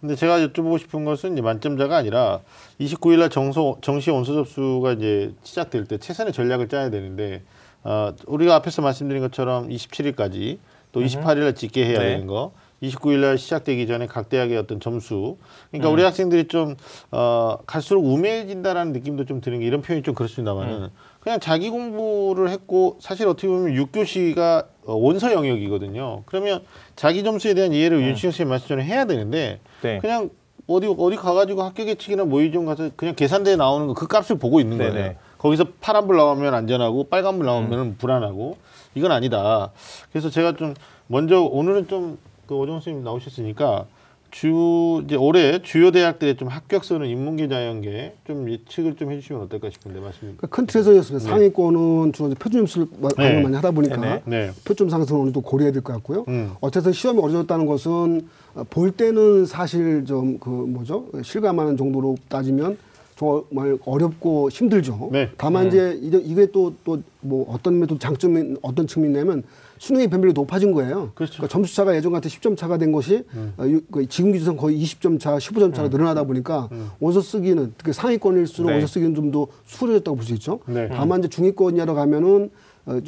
근데 제가 여쭤보고 싶은 것은 이제 만점자가 아니라 29일 날 정소 정시 원서 접수가 이제 시작될 때 최선의 전략을 짜야 되는데 어, 우리가 앞에서 말씀드린 것처럼 27일까지 또 28일 날 집계 해야 네. 되는 거. 29일 날 시작되기 전에 각 대학의 어떤 점수. 그러니까 음. 우리 학생들이 좀 어, 갈수록 우매해진다라는 느낌도 좀 드는 게 이런 표현이 좀 그렇습니다만은 음. 그냥 자기 공부를 했고 사실 어떻게 보면 6교시가 어, 원서 영역이거든요. 그러면 자기 점수에 대한 이해를 윤치영 선생님 말씀처럼 해야 되는데 음. 네. 그냥 어디 어디 가가지고 학교 계측이나 모의점 가서 그냥 계산대에 나오는 거 그 값을 보고 있는 거예요. 네네. 거기서 파란불 나오면 안전하고 빨간불 나오면 불안하고 이건 아니다. 그래서 제가 좀 먼저 오늘은 좀 그 오정 선생님 나오셨으니까 주 이제 올해 주요 대학들의 좀 합격선은 인문계 자연계 좀 예측을 좀 해주시면 어떨까 싶은데 맞습니까? 그러니까 큰 틀에서였습니다. 상위권은 주로 이제 표준 점수를 네. 많이 하다 보니까 네네. 네. 표점 상승을 정도 고려해야 될 것 같고요. 음. 어쨌든 시험이 어려졌다는 것은 어, 볼 때는 사실 좀 그 뭐죠 실감하는 정도로 따지면 정말 어렵고 힘들죠. 네. 다만 이제 이게- 이게 또 또 뭐 어떤 면도 장점이 어떤 측면이냐면 수능의 변별이 높아진 거예요. 그렇죠. 그러니까 점수 차가 예전 같은 10점 차가 된 것이 어, 유- 그 지금 기준상 거의 20점 차, 15점 차로 늘어나다 보니까 원서 쓰기는 특히 상위권일수록 네. 원서 쓰기는 좀 더 수월해졌다고 볼 수 있죠. 네. 다만 이제 중위권 이하로 가면은 어,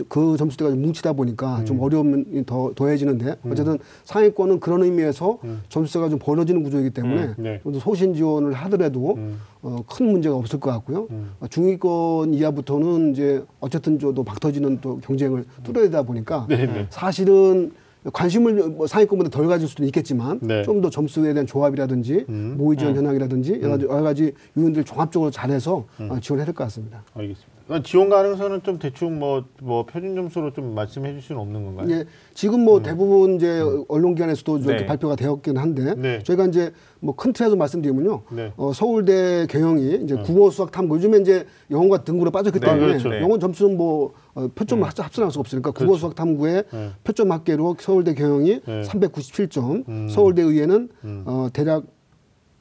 그 점수대가 좀 뭉치다 보니까 좀 어려움이 더 더해지는데 어쨌든 상위권은 그런 의미에서 점수가 좀 벌어지는 구조이기 때문에 음, 네. 좀더 소신 지원을 하더라도 어, 큰 문제가 없을 것 같고요. 어, 중위권 이하부터는 이제 어쨌든 저도 박 터지는 또 경쟁을 뚫어야 되다 보니까 네, 네. 사실은 관심을 뭐 상위권보다 덜 가질 수도 있겠지만 네. 좀더 점수에 대한 조합이라든지 모의 지원 현황이라든지 여러 가지, 여러 가지 요인들 종합적으로 잘해서 어, 지원해야 될 것 같습니다. 알겠습니다. 그러니까 지원 가능성은 좀 대충 뭐, 뭐 표준 점수로 좀 말씀해 줄 수는 없는 건가요? 예, 지금 뭐 대부분 이제 언론기관에서도 좀 네. 이렇게 발표가 되었긴 한데 네. 저희가 이제 뭐 큰 틀에서 말씀드리면요. 네. 어, 서울대 경영이 이제 국어 수학 탐구 요즘에 이제 영어가 등급으로 빠졌기 네, 때문에 그렇죠. 네. 영어 점수는 뭐 어, 표점 합 합산할 수가 없으니까 국어 수학 탐구에 네. 표점 합계로 서울대 경영이 네. 397점, 서울대 의회는 어, 대략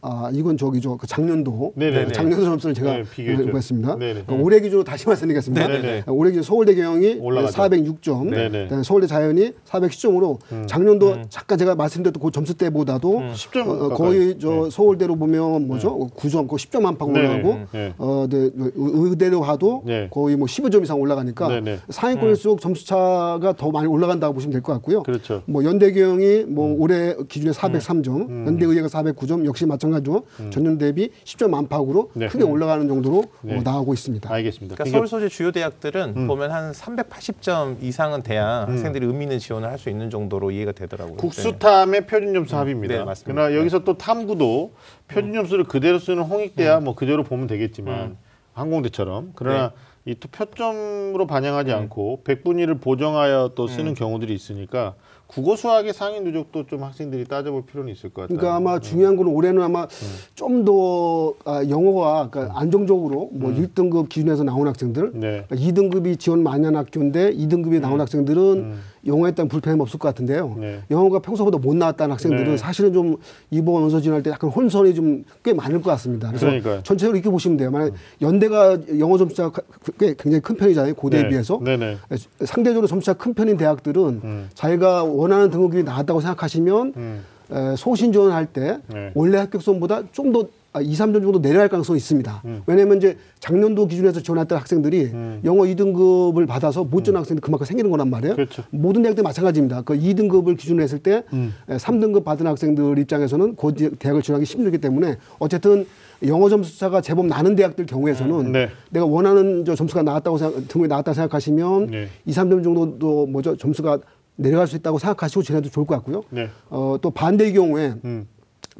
아 이건 저기죠 그 작년도 네네네. 작년도 점수를 제가 네. 보겠습니다. 네네. 그 올해 기준으로 다시 말씀드리겠습니다. 네네네. 어, 올해 기준 서울대 경영이 올라가죠. 406점, 네네. 그다음에 서울대 자연이 410점으로 작년도 잠깐 제가 말씀드렸던 그 점수 때보다도 10점 어, 어. 거의 저 서울대로 보면 뭐죠 9점, 그 10점 안팎 네. 올라가고 네. 어, 네, 의- 의대로 하도 네. 거의 뭐 15점 이상 올라가니까 네네. 상위권일수록 점수 차가 더 많이 올라간다고 보시면 될 것 같고요. 그렇죠. 뭐 연대 경영이 뭐 음. 올해 기준에 403점, 연대 의회가 409점 역시 마찬가지 로 전년 대비 10점 안팎으로 음. 네. 크게 올라가는 정도로 네. 어, 나오고 있습니다. 알겠습니다. 그러니까 서울 소재 주요 대학들은 보면 한 380점 이상은 돼야 학생들이 의미 있는 지원을 할 수 있는 정도로 이해가 되더라고요. 네. 국수탐의 표준 점수 합입니다. 네, 맞습니다. 그러나 여기서 또 탐구도 표준 점수를 그대로 쓰는 홍익대야 뭐 그대로 보면 되겠지만 항공대처럼 그러나 이또 표점으로 반영하지 않고 백분위를 보정하여 또 쓰는 경우들이 있으니까 국어 수학의 상위 누적도 좀 학생들이 따져볼 필요는 있을 것 같아요. 그러니까 아마 중요한 거는 올해는 아마 좀 더 아, 영어가 그러니까 안정적으로 뭐 1등급 기준에서 나온 학생들, 네. 그러니까 2등급이 지원 많이 한 학교인데 2등급이 나온 학생들은 영어에 대한 불편함이 없을 것 같은데요. 네. 영어가 평소보다 못 나왔다는 학생들은 네. 사실은 좀 이번 원서 지원할 때 약간 혼선이 좀 꽤 많을 것 같습니다. 그래서 그러니까요. 전체적으로 이렇게 보시면 돼요. 만약 연대가 영어 점수가 꽤 굉장히 큰 편이잖아요. 고대에 네. 비해서. 네네. 상대적으로 점수가 큰 편인 대학들은 자기가 원하는 등급이 나왔다고 생각하시면 음. 에, 소신 지원할 때 네. 원래 합격선보다 좀더 아, 2, 3점 정도 내려갈 가능성이 있습니다. 음. 왜냐하면 이제 작년도 기준에서 지원했던 학생들이 영어 2등급을 받아서 못 지원한 학생들이 그만큼 생기는 거란 말이에요. 음. 그렇죠. 모든 대학들이 마찬가지입니다. 그 2등급을 기준으로 했을 때 음. 에, 3등급 받은 학생들 입장에서는 그 대- 대학을 지원하기 힘들기 때문에 어쨌든 영어 점수차가 제법 나는 대학들 경우에서는 네. 내가 원하는 저 점수가 나왔다고 생각, 등급이 나왔다고 생각하시면 네. 2, 3점 정도 뭐죠 점수가 내려갈 수 있다고 생각하시고 지내도 좋을 것 같고요. 네. 어, 또 반대의 경우에 음.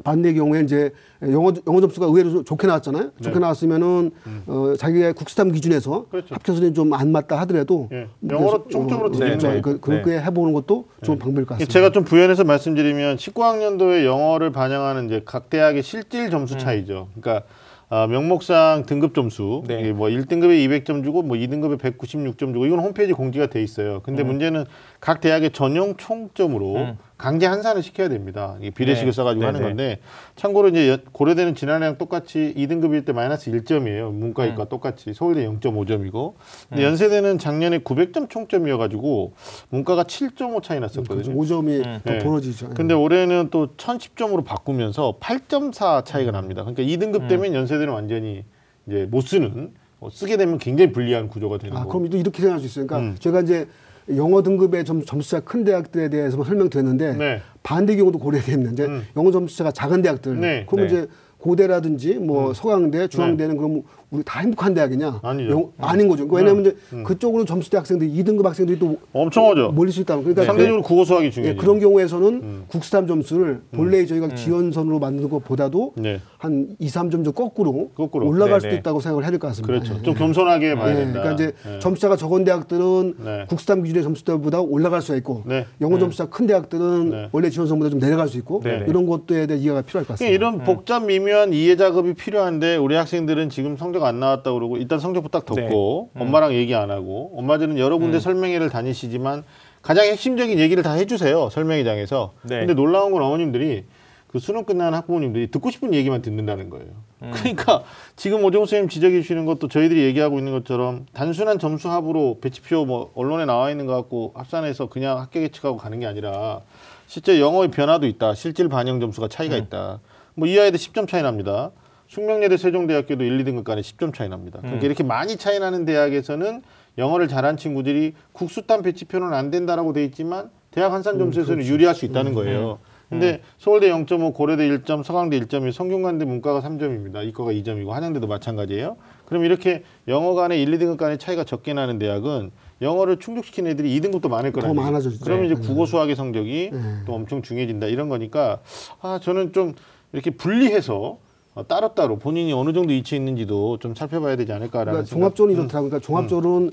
반대의 경우에 이제 영어 영어 점수가 의외로 좀 좋게 나왔잖아요. 좋게 나왔으면은 어, 자기가 국수탐 기준에서 네. 그렇죠. 합격선이 좀 안 맞다 하더라도 예. 영어로 총점으로 어, 드리는 그렇죠. 거예요. 그, 그렇게 해보는 것도 좋은 방법일 것 같습니다. 제가 좀 부연해서 말씀드리면 19학년도에 영어를 반영하는 이제 각 대학의 실질 점수 차이죠. 그러니까 아, 명목상 등급 점수 네. 뭐 1등급에 200점 주고 뭐 2등급에 196점 주고 이건 홈페이지 공지가 돼 있어요. 근데 문제는 각 대학의 전용 총점으로 강제 한산을 시켜야 됩니다. 이게 비례식을 네. 써가지고 네, 하는 네. 건데 참고로 이제 여- 고려대는 지난해랑 똑같이 2등급일 때 마이너스 1점이에요. 문과이과 똑같이 서울대 0.5점이고 근데 연세대는 작년에 900점 총점이어가지고 문과가 7.5 차이 났었거든요. 5점이 더 네. 벌어지죠. 근데 올해는 또 1010점으로 바꾸면서 8.4 차이가 납니다. 그러니까 2등급 되면 연세대는 완전히 이제 못 쓰는 어, 쓰게 되면 굉장히 불리한 구조가 되는 아, 거고. 그럼 또 이렇게 생각할 수 있어요. 그러니까 음. 제가 이제 영어 등급의 점, 점수차 큰 대학들에 대해서 설명드렸는데 네. 반대 경우도 고려되어 있는 이제 음. 영어 점수차가 작은 대학들 네. 그러면 네. 이제 고대라든지 뭐 서강대, 중앙대는 그럼 우리 다 행복한 대학이냐? 아니죠. 영- 아닌 거죠. 그러니까 왜냐하면 이제 그쪽으로 점수대 학생들, 2등급 학생들이 또 엄청 하죠. 몰릴 수 있다는 그러니까 상대적으로 국어 수학이 예, 중요해요. 그런 경우에서는 국스탐 점수를 본래 저희가 지원선으로 만드는 것보다도 네. 한 2, 3점 좀 거꾸로, 거꾸로. 올라갈 네, 수도 네. 있다고 생각을 해야 될 것 같습니다. 그렇죠. 예. 좀 겸손하게 봐야 예, 된다. 그러니까 이제 예. 점수차가 적은 대학들은 네. 국스탐 기준의 점수대보다 올라갈 수가 있고 네. 영어 점수차 큰 대학들은 네. 원래 지원선보다 좀 내려갈 수 있고 네, 네. 이런 것들에 대한 이해가 필요할 것 그러니까 같습니다. 이런 복잡 미묘한 이해 작업이 필요한데 우리 학생들은 지금 성적 안 나왔다 그러고 일단 성적부터 딱 덮고 네. 엄마랑 얘기 안 하고 엄마들은 여러 군데 설명회를 다니시지만 가장 핵심적인 얘기를 다 해주세요 설명회장에서. 네. 근데 놀라운 건 어머님들이 그 수능 끝난 학부모님들이 듣고 싶은 얘기만 듣는다는 거예요. 그러니까 지금 오정호 선생님 지적해 주시는 것도 저희들이 얘기하고 있는 것처럼 단순한 점수 합으로 배치표 뭐 언론에 나와 있는 것 같고 합산해서 그냥 합격 예측하고 가는 게 아니라 실제 영어의 변화도 있다. 실질 반영 점수가 차이가 있다. 뭐 이하에도 10점 차이 납니다. 숙명여대 세종대학교도 1, 2등급 간에 10점 차이 납니다. 그러니까 이렇게 많이 차이 나는 대학에서는 영어를 잘한 친구들이 국수탄 배치표는 안 된다라고 돼 있지만 대학 한산 점수에서는 유리할 수 있다는 거예요. 근데 서울대 0.5, 고려대 1점, 서강대 1점이 성균관대 문과가 3점입니다. 이과가 2점이고 한양대도 마찬가지예요. 그럼 이렇게 영어 간에 1, 2등급 간의 차이가 적게 나는 대학은 영어를 충족시킨 애들이 2등급도 많을 거라는 더. 많아졌죠. 그러면 이제 네. 국어 수학의 성적이 네. 또 엄청 중요해진다 이런 거니까 아 저는 좀 이렇게 분리해서 어, 따로따로 본인이 어느 정도 위치에 있는지도 좀 살펴봐야 되지 않을까라는 그러니까 생각. 종합적으로 이렇더라고요. 그러니까 종합적으로는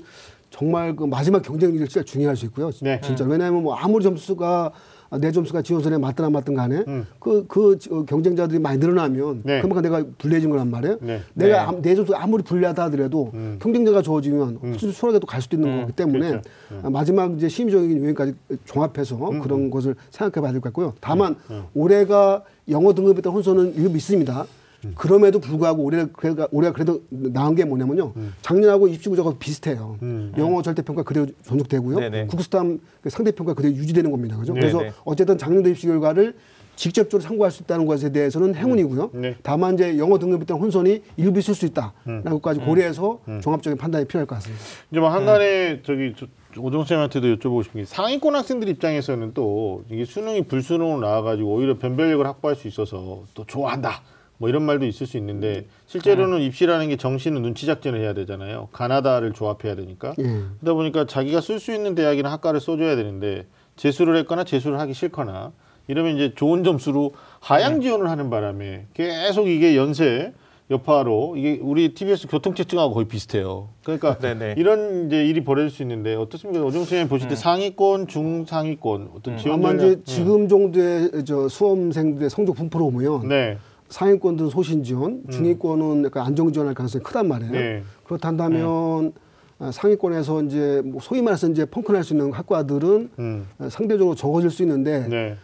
정말 그 마지막 경쟁률이 진짜 중요할 수 있고요. 네. 진짜 왜냐하면 뭐 아무리 점수가 내 점수가 지원선에 맞든 안 맞든 간에 음. 그, 그 저- 경쟁자들이 많이 늘어나면 네. 그만큼 내가 불리해진 거란 말이에요. 네. 내가 네. 아- 내 점수가 아무리 불리하다 하더라도 음. 경쟁자가 좋아지면 훨씬 수월하게 또 갈 수도 있는 거기 때문에 그렇죠. 아, 마지막 이제 심리적인 요인까지 종합해서 음, 그런 것을 생각해 봐야 될 것 같고요. 다만 네. 올해가 영어 등급에 따른 혼선은 일부 있습니다. 음. 그럼에도 불구하고 올해 올해가, 올해가 그래도 나은 게 뭐냐면요. 작년하고 입시 구조가 비슷해요. 음. 영어 절대 평가 그대로 존속되고요. 네네. 국수탐 그 상대 평가 그대로 유지되는 겁니다. 그죠? 네네. 그래서 어쨌든 작년도 입시 결과를 직접적으로 참고할 수 있다는 것에 대해서는 행운이고요. 네. 다만 이제 영어 등급에 따른 혼선이 일부 있을 수 있다라고까지 고려해서 종합적인 판단이 필요할 것 같습니다. 이제 뭐 한간에 저기 저- 오정 쌤한테도 여쭤보고 싶은 게 상위권 학생들 입장에서는 또 이게 수능이 불수능으로 나와가지고 오히려 변별력을 확보할 수 있어서 또 좋아한다. 뭐 이런 말도 있을 수 있는데 실제로는 입시라는 게 정시는 눈치 작전을 해야 되잖아요. 가나다를 조합해야 되니까. 예. 그러다 보니까 자기가 쓸 수 있는 대학이나 학과를 써줘야 되는데 재수를 했거나 재수를 하기 싫거나 이러면 이제 좋은 점수로 하향 지원을 하는 바람에 계속 이게 연세 여파로 이게 우리 TBS 교통체증하고 거의 비슷해요. 그러니까 네네. 이런 이제 일이 벌어질 수 있는데 어떻습니까? 오정 선생님 보실 때 상위권, 중상위권 어떤 지원 아마? 이제 지금 정도의 저 수험생들의 성적 분포로 보면 네, 상위권들은 소신 지원, 중위권은 약간 안정 지원할 가능성이 크단 말이에요. 네. 그렇다면 아, 상위권에서 이제 뭐 소위 말해서 이제 펑크날 수 있는 학과들은 음, 아, 상대적으로 적어질 수 있는데 네,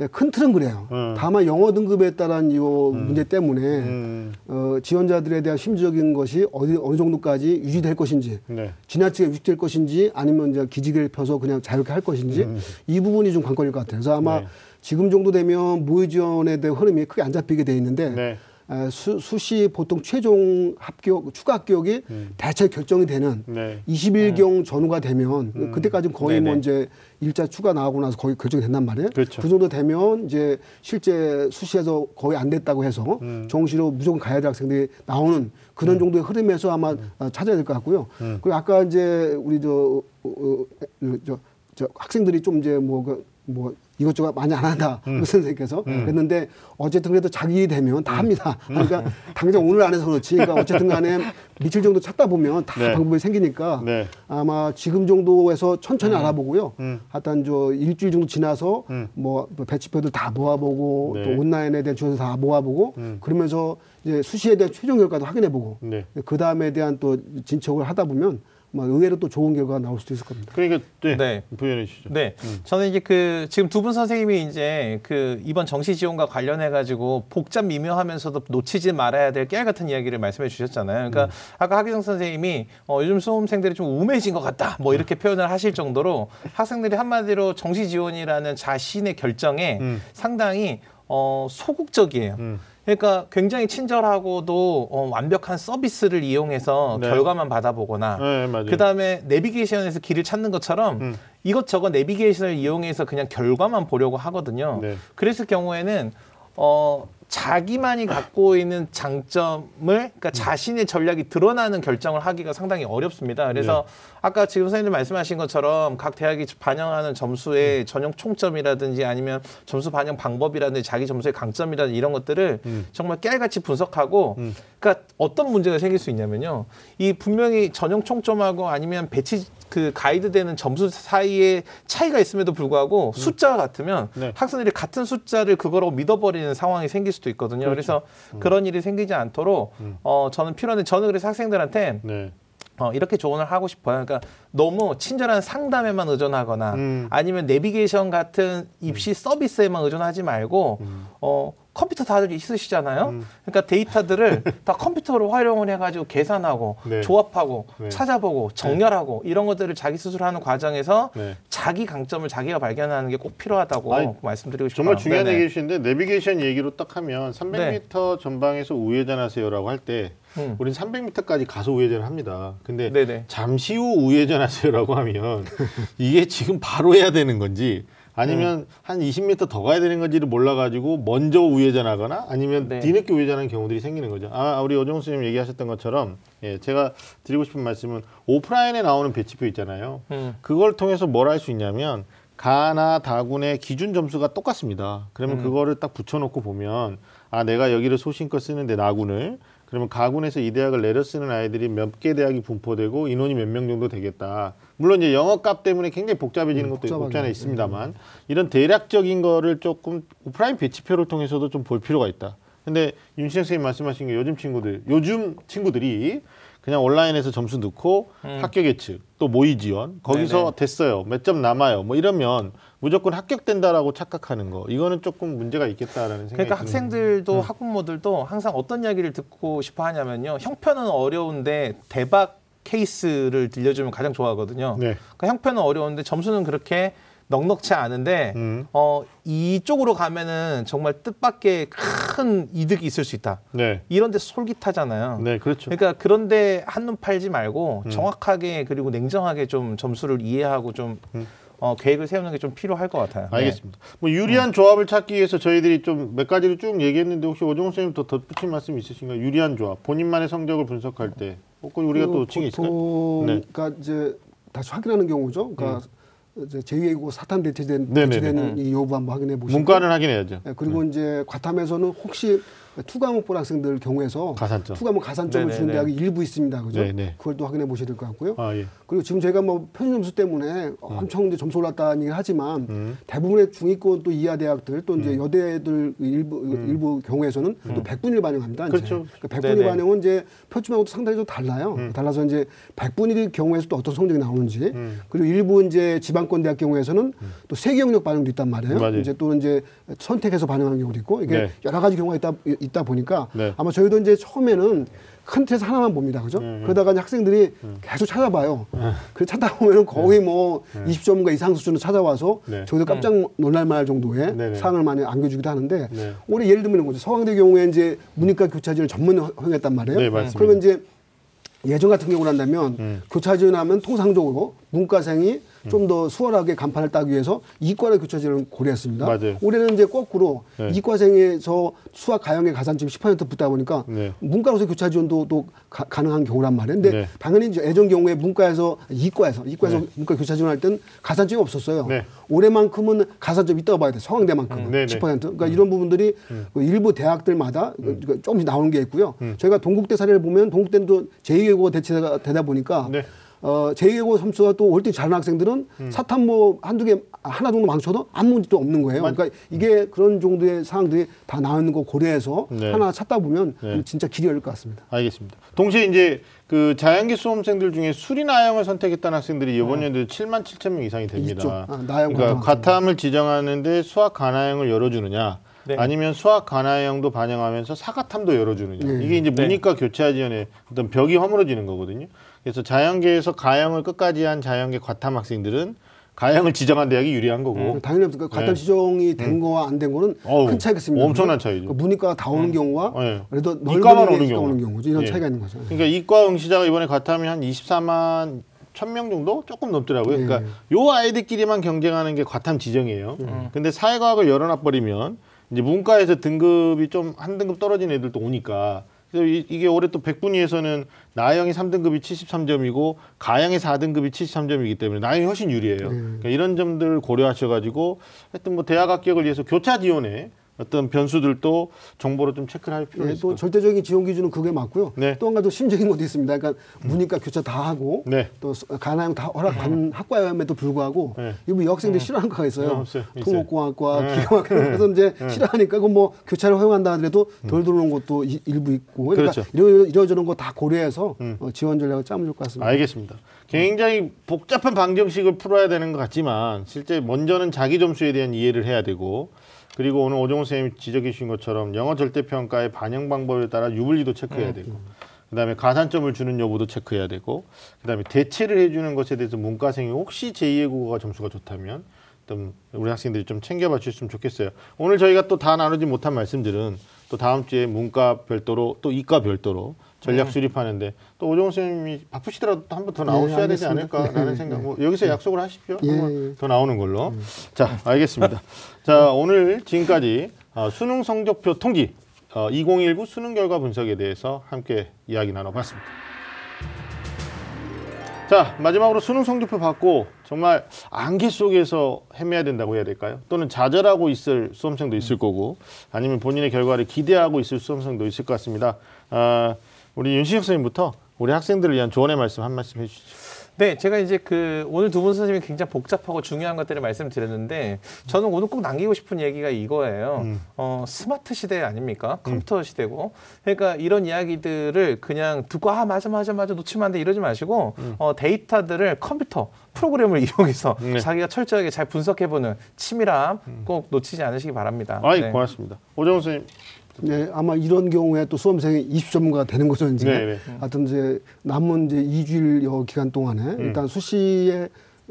예, 큰 틀은 그래요. 음. 다만 영어 등급에 따른 이 문제 때문에 음, 어, 지원자들에 대한 심리적인 것이 어디 어느 정도까지 유지될 것인지 네, 지나치게 유지될 것인지 아니면 이제 기지개를 펴서 그냥 자유롭게 할 것인지 이 부분이 좀 관건일 것 같아요. 그래서 아마 음. 네. 지금 정도 되면 지원에 대한 흐름이 크게 안 잡히게 돼 있는데 네. 아, 수, 수시 보통 최종 합격 추가 합격이 대체 결정이 되는 네. 20일경 전후가 되면 그때까지는 거의 네네. 뭐 이제 일자 추가 나오고 나서 거의 결정이 된단 말이에요. 그렇죠. 그 정도 되면 이제 실제 수시에서 거의 안 됐다고 해서 정시로 무조건 가야 될 학생들이 나오는 그런 정도의 흐름에서 아마 아, 찾아야 될 것 같고요. 그리고 아까 이제 우리 저, 어, 어, 저, 저 학생들이 좀 이제 뭐, 그, 뭐 이것저것 많이 안 한다. 그 선생님께서 그랬는데 어쨌든 그래도 자기 일이 되면 다 합니다. 그러니까 당장 오늘 안 해서 그렇지. 그러니까 어쨌든 간에 며칠 정도 찾다 보면 다 네. 방법이 생기니까 네. 아마 지금 정도에서 천천히 알아보고요. 음. 하여튼 저 일주일 정도 지나서 음. 뭐 배치표들 다 모아보고 네. 또 온라인에 대한 지원서 다 모아보고 음. 그러면서 이제 수시에 대한 최종 결과도 확인해보고 네. 그 다음에 대한 또 진척을 하다 보면 뭐 의외로 또 좋은 결과가 나올 수도 있을 겁니다. 그러니까 네, 네. 부연해 주시죠. 네, 저는 이제 그 지금 두 분 선생님이 이제 그 이번 정시 지원과 관련해 가지고 복잡 미묘하면서도 놓치지 말아야 될 깨알 같은 이야기를 말씀해 주셨잖아요. 그러니까 아까 하기성 선생님이 어, 요즘 수험생들이 좀 우매해진 것 같다, 뭐 이렇게 표현을 하실 정도로 학생들이 한마디로 정시 지원이라는 자신의 결정에 음. 상당히 어, 소극적이에요. 음. 그러니까 굉장히 친절하고도 어, 완벽한 서비스를 이용해서 네. 결과만 받아보거나 네, 맞아요. 그 다음에 내비게이션에서 길을 찾는 것처럼 음. 이것저것 내비게이션을 이용해서 그냥 결과만 보려고 하거든요. 네. 그랬을 경우에는 어 자기만이 갖고 있는 장점을 그러니까 자신의 전략이 드러나는 결정을 하기가 상당히 어렵습니다. 그래서 아까 지금 선생님 말씀하신 것처럼 각 대학이 반영하는 점수의 전형 총점이라든지 아니면 점수 반영 방법이라든지 자기 점수의 강점이라든지 이런 것들을 음. 정말 깨알같이 분석하고 음. 그러니까 어떤 문제가 생길 수 있냐면요. 이 분명히 전형 총점하고 아니면 배치 그 가이드되는 점수 사이에 차이가 있음에도 불구하고 숫자가 같으면 네. 학생들이 같은 숫자를 그거로 믿어버리는 상황이 생길 수도 있거든요. 그래서 그런 일이 생기지 않도록 어 저는 필요한데 저는 그래서 학생들한테 네. 어, 이렇게 조언을 하고 싶어요. 그러니까 너무 친절한 상담에만 의존하거나 음. 아니면 내비게이션 같은 입시 서비스에만 의존하지 말고 어, 컴퓨터 다들 있으시잖아요. 음. 그러니까 데이터들을 다 컴퓨터로 활용을 해가지고 계산하고 네. 조합하고 네. 찾아보고 정렬하고 이런 것들을 자기 스스로 하는 과정에서 네. 자기 강점을 자기가 발견하는 게 꼭 필요하다고 아니, 말씀드리고 싶어요. 정말 중요한 네네. 얘기 주시는데 내비게이션 얘기로 딱 하면 300m 전방에서 우회전하세요라고 할때 음. 우린 300m까지 가서 우회전을 합니다. 근데 네네. 잠시 후 우회전하세요라고 하면 이게 지금 바로 해야 되는 건지 아니면 음. 한 20m 더 가야 되는 건지를 몰라가지고 먼저 우회전하거나 아니면 네. 뒤늦게 우회전하는 경우들이 생기는 거죠. 아 우리 오정훈 선생님 얘기하셨던 것처럼 예, 제가 드리고 싶은 말씀은 오프라인에 나오는 배치표 있잖아요. 음. 그걸 통해서 뭘 할 수 있냐면 가나 다군의 기준 점수가 똑같습니다. 그러면 음. 그거를 딱 붙여놓고 보면 아 내가 여기를 소신껏 쓰는데 나군을 그러면 가군에서 이 대학을 내려 쓰는 아이들이 몇 개 대학이 분포되고 인원이 몇 명 정도 되겠다. 물론 이제 영어 값 때문에 굉장히 복잡해지는 음, 것도 없지 않아 복잡하게. 있습니다만 이런 대략적인 거를 조금 오프라인 배치표를 통해서도 좀 볼 필요가 있다. 근데 윤신 선생님 말씀하신 게 요즘 친구들, 요즘 친구들이 그냥 온라인에서 점수 넣고 합격 예측, 또 모의 지원, 거기서 음. 네네. 됐어요, 몇 점 남아요, 뭐 이러면 무조건 합격된다라고 착각하는 거, 이거는 조금 문제가 있겠다라는 생각이 그러니까 드는 학생들도 학부모들도 항상 어떤 이야기를 듣고 싶어 하냐면요. 형편은 어려운데 대박 케이스를 들려주면 가장 좋아하거든요. 네. 그러니까 형편은 어려운데 점수는 그렇게 넉넉치 않은데 음. 어 이쪽으로 가면은 정말 뜻밖의 큰 이득이 있을 수 있다. 네, 이런 데 솔깃하잖아요. 네, 그렇죠. 그러니까 그런데 한눈 팔지 말고 음. 정확하게 그리고 냉정하게 좀 점수를 이해하고 좀 음. 어, 계획을 세우는 게 좀 필요할 것 같아요. 네. 알겠습니다. 뭐 유리한 조합을 찾기 위해서 저희들이 좀 몇 가지를 쭉 얘기했는데 혹시 오정훈 선생님 더 덧붙인 말씀 있으신가요? 유리한 조합, 본인만의 성적을 분석할 때, 혹은 우리가 또 층이 있을까요? 보통 네. 그러니까 이제 다시 확인하는 경우죠. 그러니까 이제 제2외국어 사탄 대체된 네네네. 대체되는 이 여부 한번 확인해 보시고 문과는 확인해야죠. 예, 그리고 이제 과탐에서는 혹시 투과목 본 학생들 경우에서 가산점. 투과목 가산점을 주는 네네네. 대학이 일부 있습니다. 그죠? 네네. 그걸 또 확인해 보셔야 될 것 같고요. 아 예. 그리고 지금 저희가 뭐 표준 점수 때문에 엄청 이제 점수 올랐다는 얘기를 하지만 음. 대부분의 중위권 또 이하 대학들 또 이제 여대들 일부 일부 경우에서는 또 백분위를 반영합니다. 이제. 음. 그렇죠. 그러니까 백분위 네네. 반영은 이제 표준하고도 상당히 좀 달라요. 음. 달라서 이제 백분위 경우에서 또 어떤 성적이 나오는지 그리고 일부 이제 지방권 대학 경우에서는 또 세계 영역 반영도 있단 말이에요. 음. 맞아요. 이제 또 이제 선택해서 반영하는 경우도 있고 이게 네. 여러 가지 경우가 있다 있다 보니까 네. 아마 저희도 이제 처음에는 큰 틀에서 하나만 봅니다. 그죠? 음, 그러다가 이제 학생들이 계속 찾아봐요. 그 찾다 보면은 거의 뭐 20점과 이상 수준을 찾아와서 네. 저희도 깜짝 놀랄 만할 정도의. 상을 많이 안겨주기도 하는데 네. 올해 예를 들면 이런 거죠. 서강대 경우에 이제 문이과 교차지를 전문 허용했단 말이에요. 네, 맞습니다. 그러면 이제 예전 같은 경우를 한다면 음. 교차지원 하면 통상적으로 문과생이 좀 더 수월하게 간판을 따기 위해서 이과를 교차지원을 고려했습니다. 맞아요. 올해는 이제 거꾸로 네. 이과생에서 수학 가형의 가산점이 10% 붙다 보니까 네. 문과로서 교차 지원도 또 가, 가능한 경우란 말이에요. 근데 네. 당연히 이제 예전 경우에 문과에서 이과에서 이과에서 문과 교차 지원할 땐 가산점이 없었어요. 네. 올해만큼은 가산점 있다고 봐야 돼. 서강대만큼은 음. 네네. 10%. 그러니까 이런 부분들이 그 일부 대학들마다 그 조금씩 나오는 게 있고요. 저희가 동국대 사례를 보면 동국대는 또 제2외국어 대체가 되다 보니까 네. 어, 제2예고 점수가 또 올 때 잘하는 학생들은 사탐 뭐 한두 개 하나 정도 망쳐도 아무 문제도 없는 거예요. 그러니까 이게 그런 정도의 상황들이 다 나오는 거 고려해서 네. 하나 찾다 보면 네. 진짜 길이 열릴 것 같습니다. 알겠습니다. 동시에 이제 그 자연계 수험생들 중에 수리나영을 선택했다는 학생들이 이번 연도에 7만 7천 명 이상이 됩니다. 아, 그러니까 과탐 과탐을 지정하는데 수학 가나형을 열어주느냐, 네. 아니면 수학 가나형도 반영하면서 사과탐도 열어주느냐. 네. 이게 이제 네. 문이과 교차 지원의 어떤 벽이 허물어지는 거거든요. 그래서 자연계에서 가형을 끝까지 한 자연계 과탐 학생들은 가형을 지정한 대학이 유리한 거고. 당연히 없을까 과탐 네. 지정이 된 거와 안 된 거는 어우, 큰 차이겠습니다. 엄청난 차이죠. 그 문이과가 다 오는 경우와 네. 그래도 이과만 넓은 오는 경우. 오는 경우죠. 이런 예. 차이가 있는 거죠. 그러니까 이과 응시자가 이번에 과탐이 한 24만 1000명 정도 조금 넘더라고요. 네. 그러니까 요 아이들끼리만 경쟁하는 게 과탐 지정이에요. 근데 사회과학을 열어놔 버리면 이제 문과에서 등급이 좀 한 등급 떨어진 애들도 오니까 그래서 이, 이게 올해 또 백분위에서는 나영이 3등급이 73점이고 가영이 4등급이 73점이기 때문에 나영이 훨씬 유리해요. 그러니까 이런 점들 고려하셔가지고 하여튼 뭐 대학 합격을 위해서 교차 지원에 어떤 변수들도 정보로 좀 체크를 할 필요가 예, 있을 또것 같아요. 절대적인 지원 기준은 그게 맞고요. 네. 또 한 가지 또 심적인 것도 있습니다. 그러니까 문이과 교차 다 하고 네. 또 수- 가나형 다 허락받는 학과임에도 불구하고 네. 일부 여학생들이 싫어하는 과가 네, 있어요. 있어요. 토목공학과, 네. 기계공학과 그래서 이제 싫어하니까 그뭐 교차를 허용한다 하더라도 덜 들어오는 것도 이- 일부 있고 그러니까 그렇죠. 이러, 이러저런 거 다 고려해서 어, 지원 전략을 짜면 좋을 것 같습니다. 알겠습니다. 굉장히 복잡한 방정식을 풀어야 되는 것 같지만 실제 먼저는 자기 점수에 대한 이해를 해야 되고 그리고 오늘 오정훈 선생님이 지적해 주신 것처럼 영어 절대평가의 반영 방법에 따라 유불리도 체크해야 되고 그다음에 가산점을 주는 여부도 체크해야 되고 그다음에 대체를 해주는 것에 대해서 문과생이 혹시 제2의 국어가 점수가 좋다면 좀 우리 학생들이 좀 챙겨봐 주셨으면 좋겠어요. 오늘 저희가 또 다 나누지 못한 말씀들은 또 다음 주에 문과 별도로 또 이과 별도로 전략 수립하는데 또 오정훈 선생님이 바쁘시더라도 또 한 번 더 나오셔야 되지 알겠습니다. 않을까라는 네, 생각. 네. 뭐 여기서 약속을 하십시오. 예, 한번 예. 더 나오는 걸로. 자, 알겠습니다. 자, 오늘 지금까지 어, 수능 성적표 통지 어, 2019 수능 결과 분석에 대해서 함께 이야기 나눠봤습니다. 자, 마지막으로 수능 성적표 받고 정말 안개 속에서 헤매야 된다고 해야 될까요? 또는 좌절하고 있을 수험생도 있을 거고 아니면 본인의 결과를 기대하고 있을 수험생도 있을 것 같습니다. 아, 우리 윤시혁 선생님부터 우리 학생들을 위한 조언의 말씀 한 말씀 해주시죠. 네, 제가 이제 그 오늘 두 분 선생님이 굉장히 복잡하고 중요한 것들을 말씀드렸는데 저는 오늘 꼭 남기고 싶은 얘기가 이거예요. 음. 어, 스마트 시대 아닙니까? 컴퓨터 시대고. 그러니까 이런 이야기들을 그냥 듣고 아 맞아 맞아 맞아 놓치면 안 돼 이러지 마시고 어, 데이터들을 컴퓨터 프로그램을 이용해서 네. 자기가 철저하게 잘 분석해보는 치밀함 꼭 놓치지 않으시기 바랍니다. 아이 네. 고맙습니다. 오정훈 선생님. 네, 아마 이런 경우에 또 수험생이 입시 전문가가 되는 거죠, 이제. 네, 네. 하여튼 이제 남은 이제 2주일 여 기간 동안에 음. 일단 수시에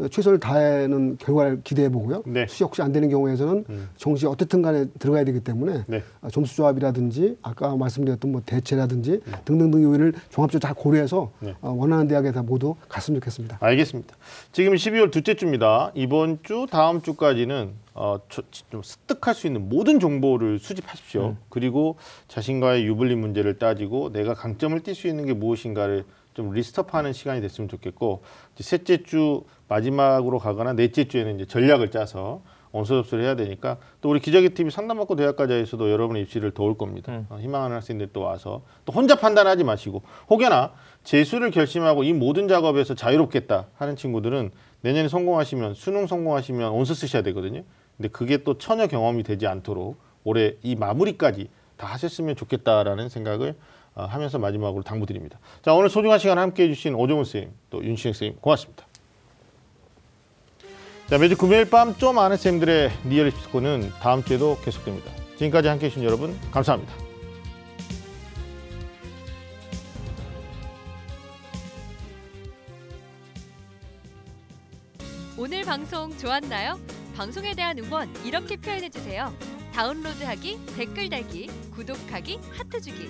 최선을 다하는 결과를 기대해 보고요. 네. 수시 혹시 안 되는 경우에서는 음. 정시 어떻든 간에 들어가야 되기 때문에 네. 아, 점수 조합이라든지 아까 말씀드렸던 뭐 대체라든지 네. 등등등 요인을 종합적으로 다 고려해서 네. 어, 원하는 대학에 다 모두 갔으면 좋겠습니다. 알겠습니다. 지금 12월 둘째 주입니다. 이번 주 다음 주까지는 어, 저- 좀 습득할 수 있는 모든 정보를 수집하십시오. 그리고 자신과의 유불리 문제를 따지고 내가 강점을 띌 수 있는 게 무엇인가를 좀 리스트업하는 시간이 됐으면 좋겠고 이제 셋째 주 마지막으로 가거나 넷째 주에는 이제 전략을 짜서 원서 접수를 해야 되니까 또 우리 기자기 TV 상담받고 대학가자에서도 여러분의 입시를 도울 겁니다. 어, 희망하는 학생들 또 와서 또 혼자 판단하지 마시고 혹여나 재수를 결심하고 이 모든 작업에서 자유롭겠다 하는 친구들은 내년에 성공하시면 수능 성공하시면 원서 쓰셔야 되거든요. 근데 그게 또 첫 경험이 되지 않도록 올해 이 마무리까지 다 하셨으면 좋겠다라는 생각을 어, 하면서 마지막으로 당부드립니다. 자 오늘 소중한 시간 함께 해 주신 오정훈 선생님 또 윤시영 선생님 고맙습니다. 자 매주 금요일 밤 좀 아는 쌤들의 리얼 입스코는 다음 주에도 계속됩니다. 지금까지 함께 해 주신 여러분 감사합니다. 방송 좋았나요? 방송에 대한 응원 이렇게 표현해 주세요. 다운로드하기, 댓글 달기, 구독하기, 하트 주기.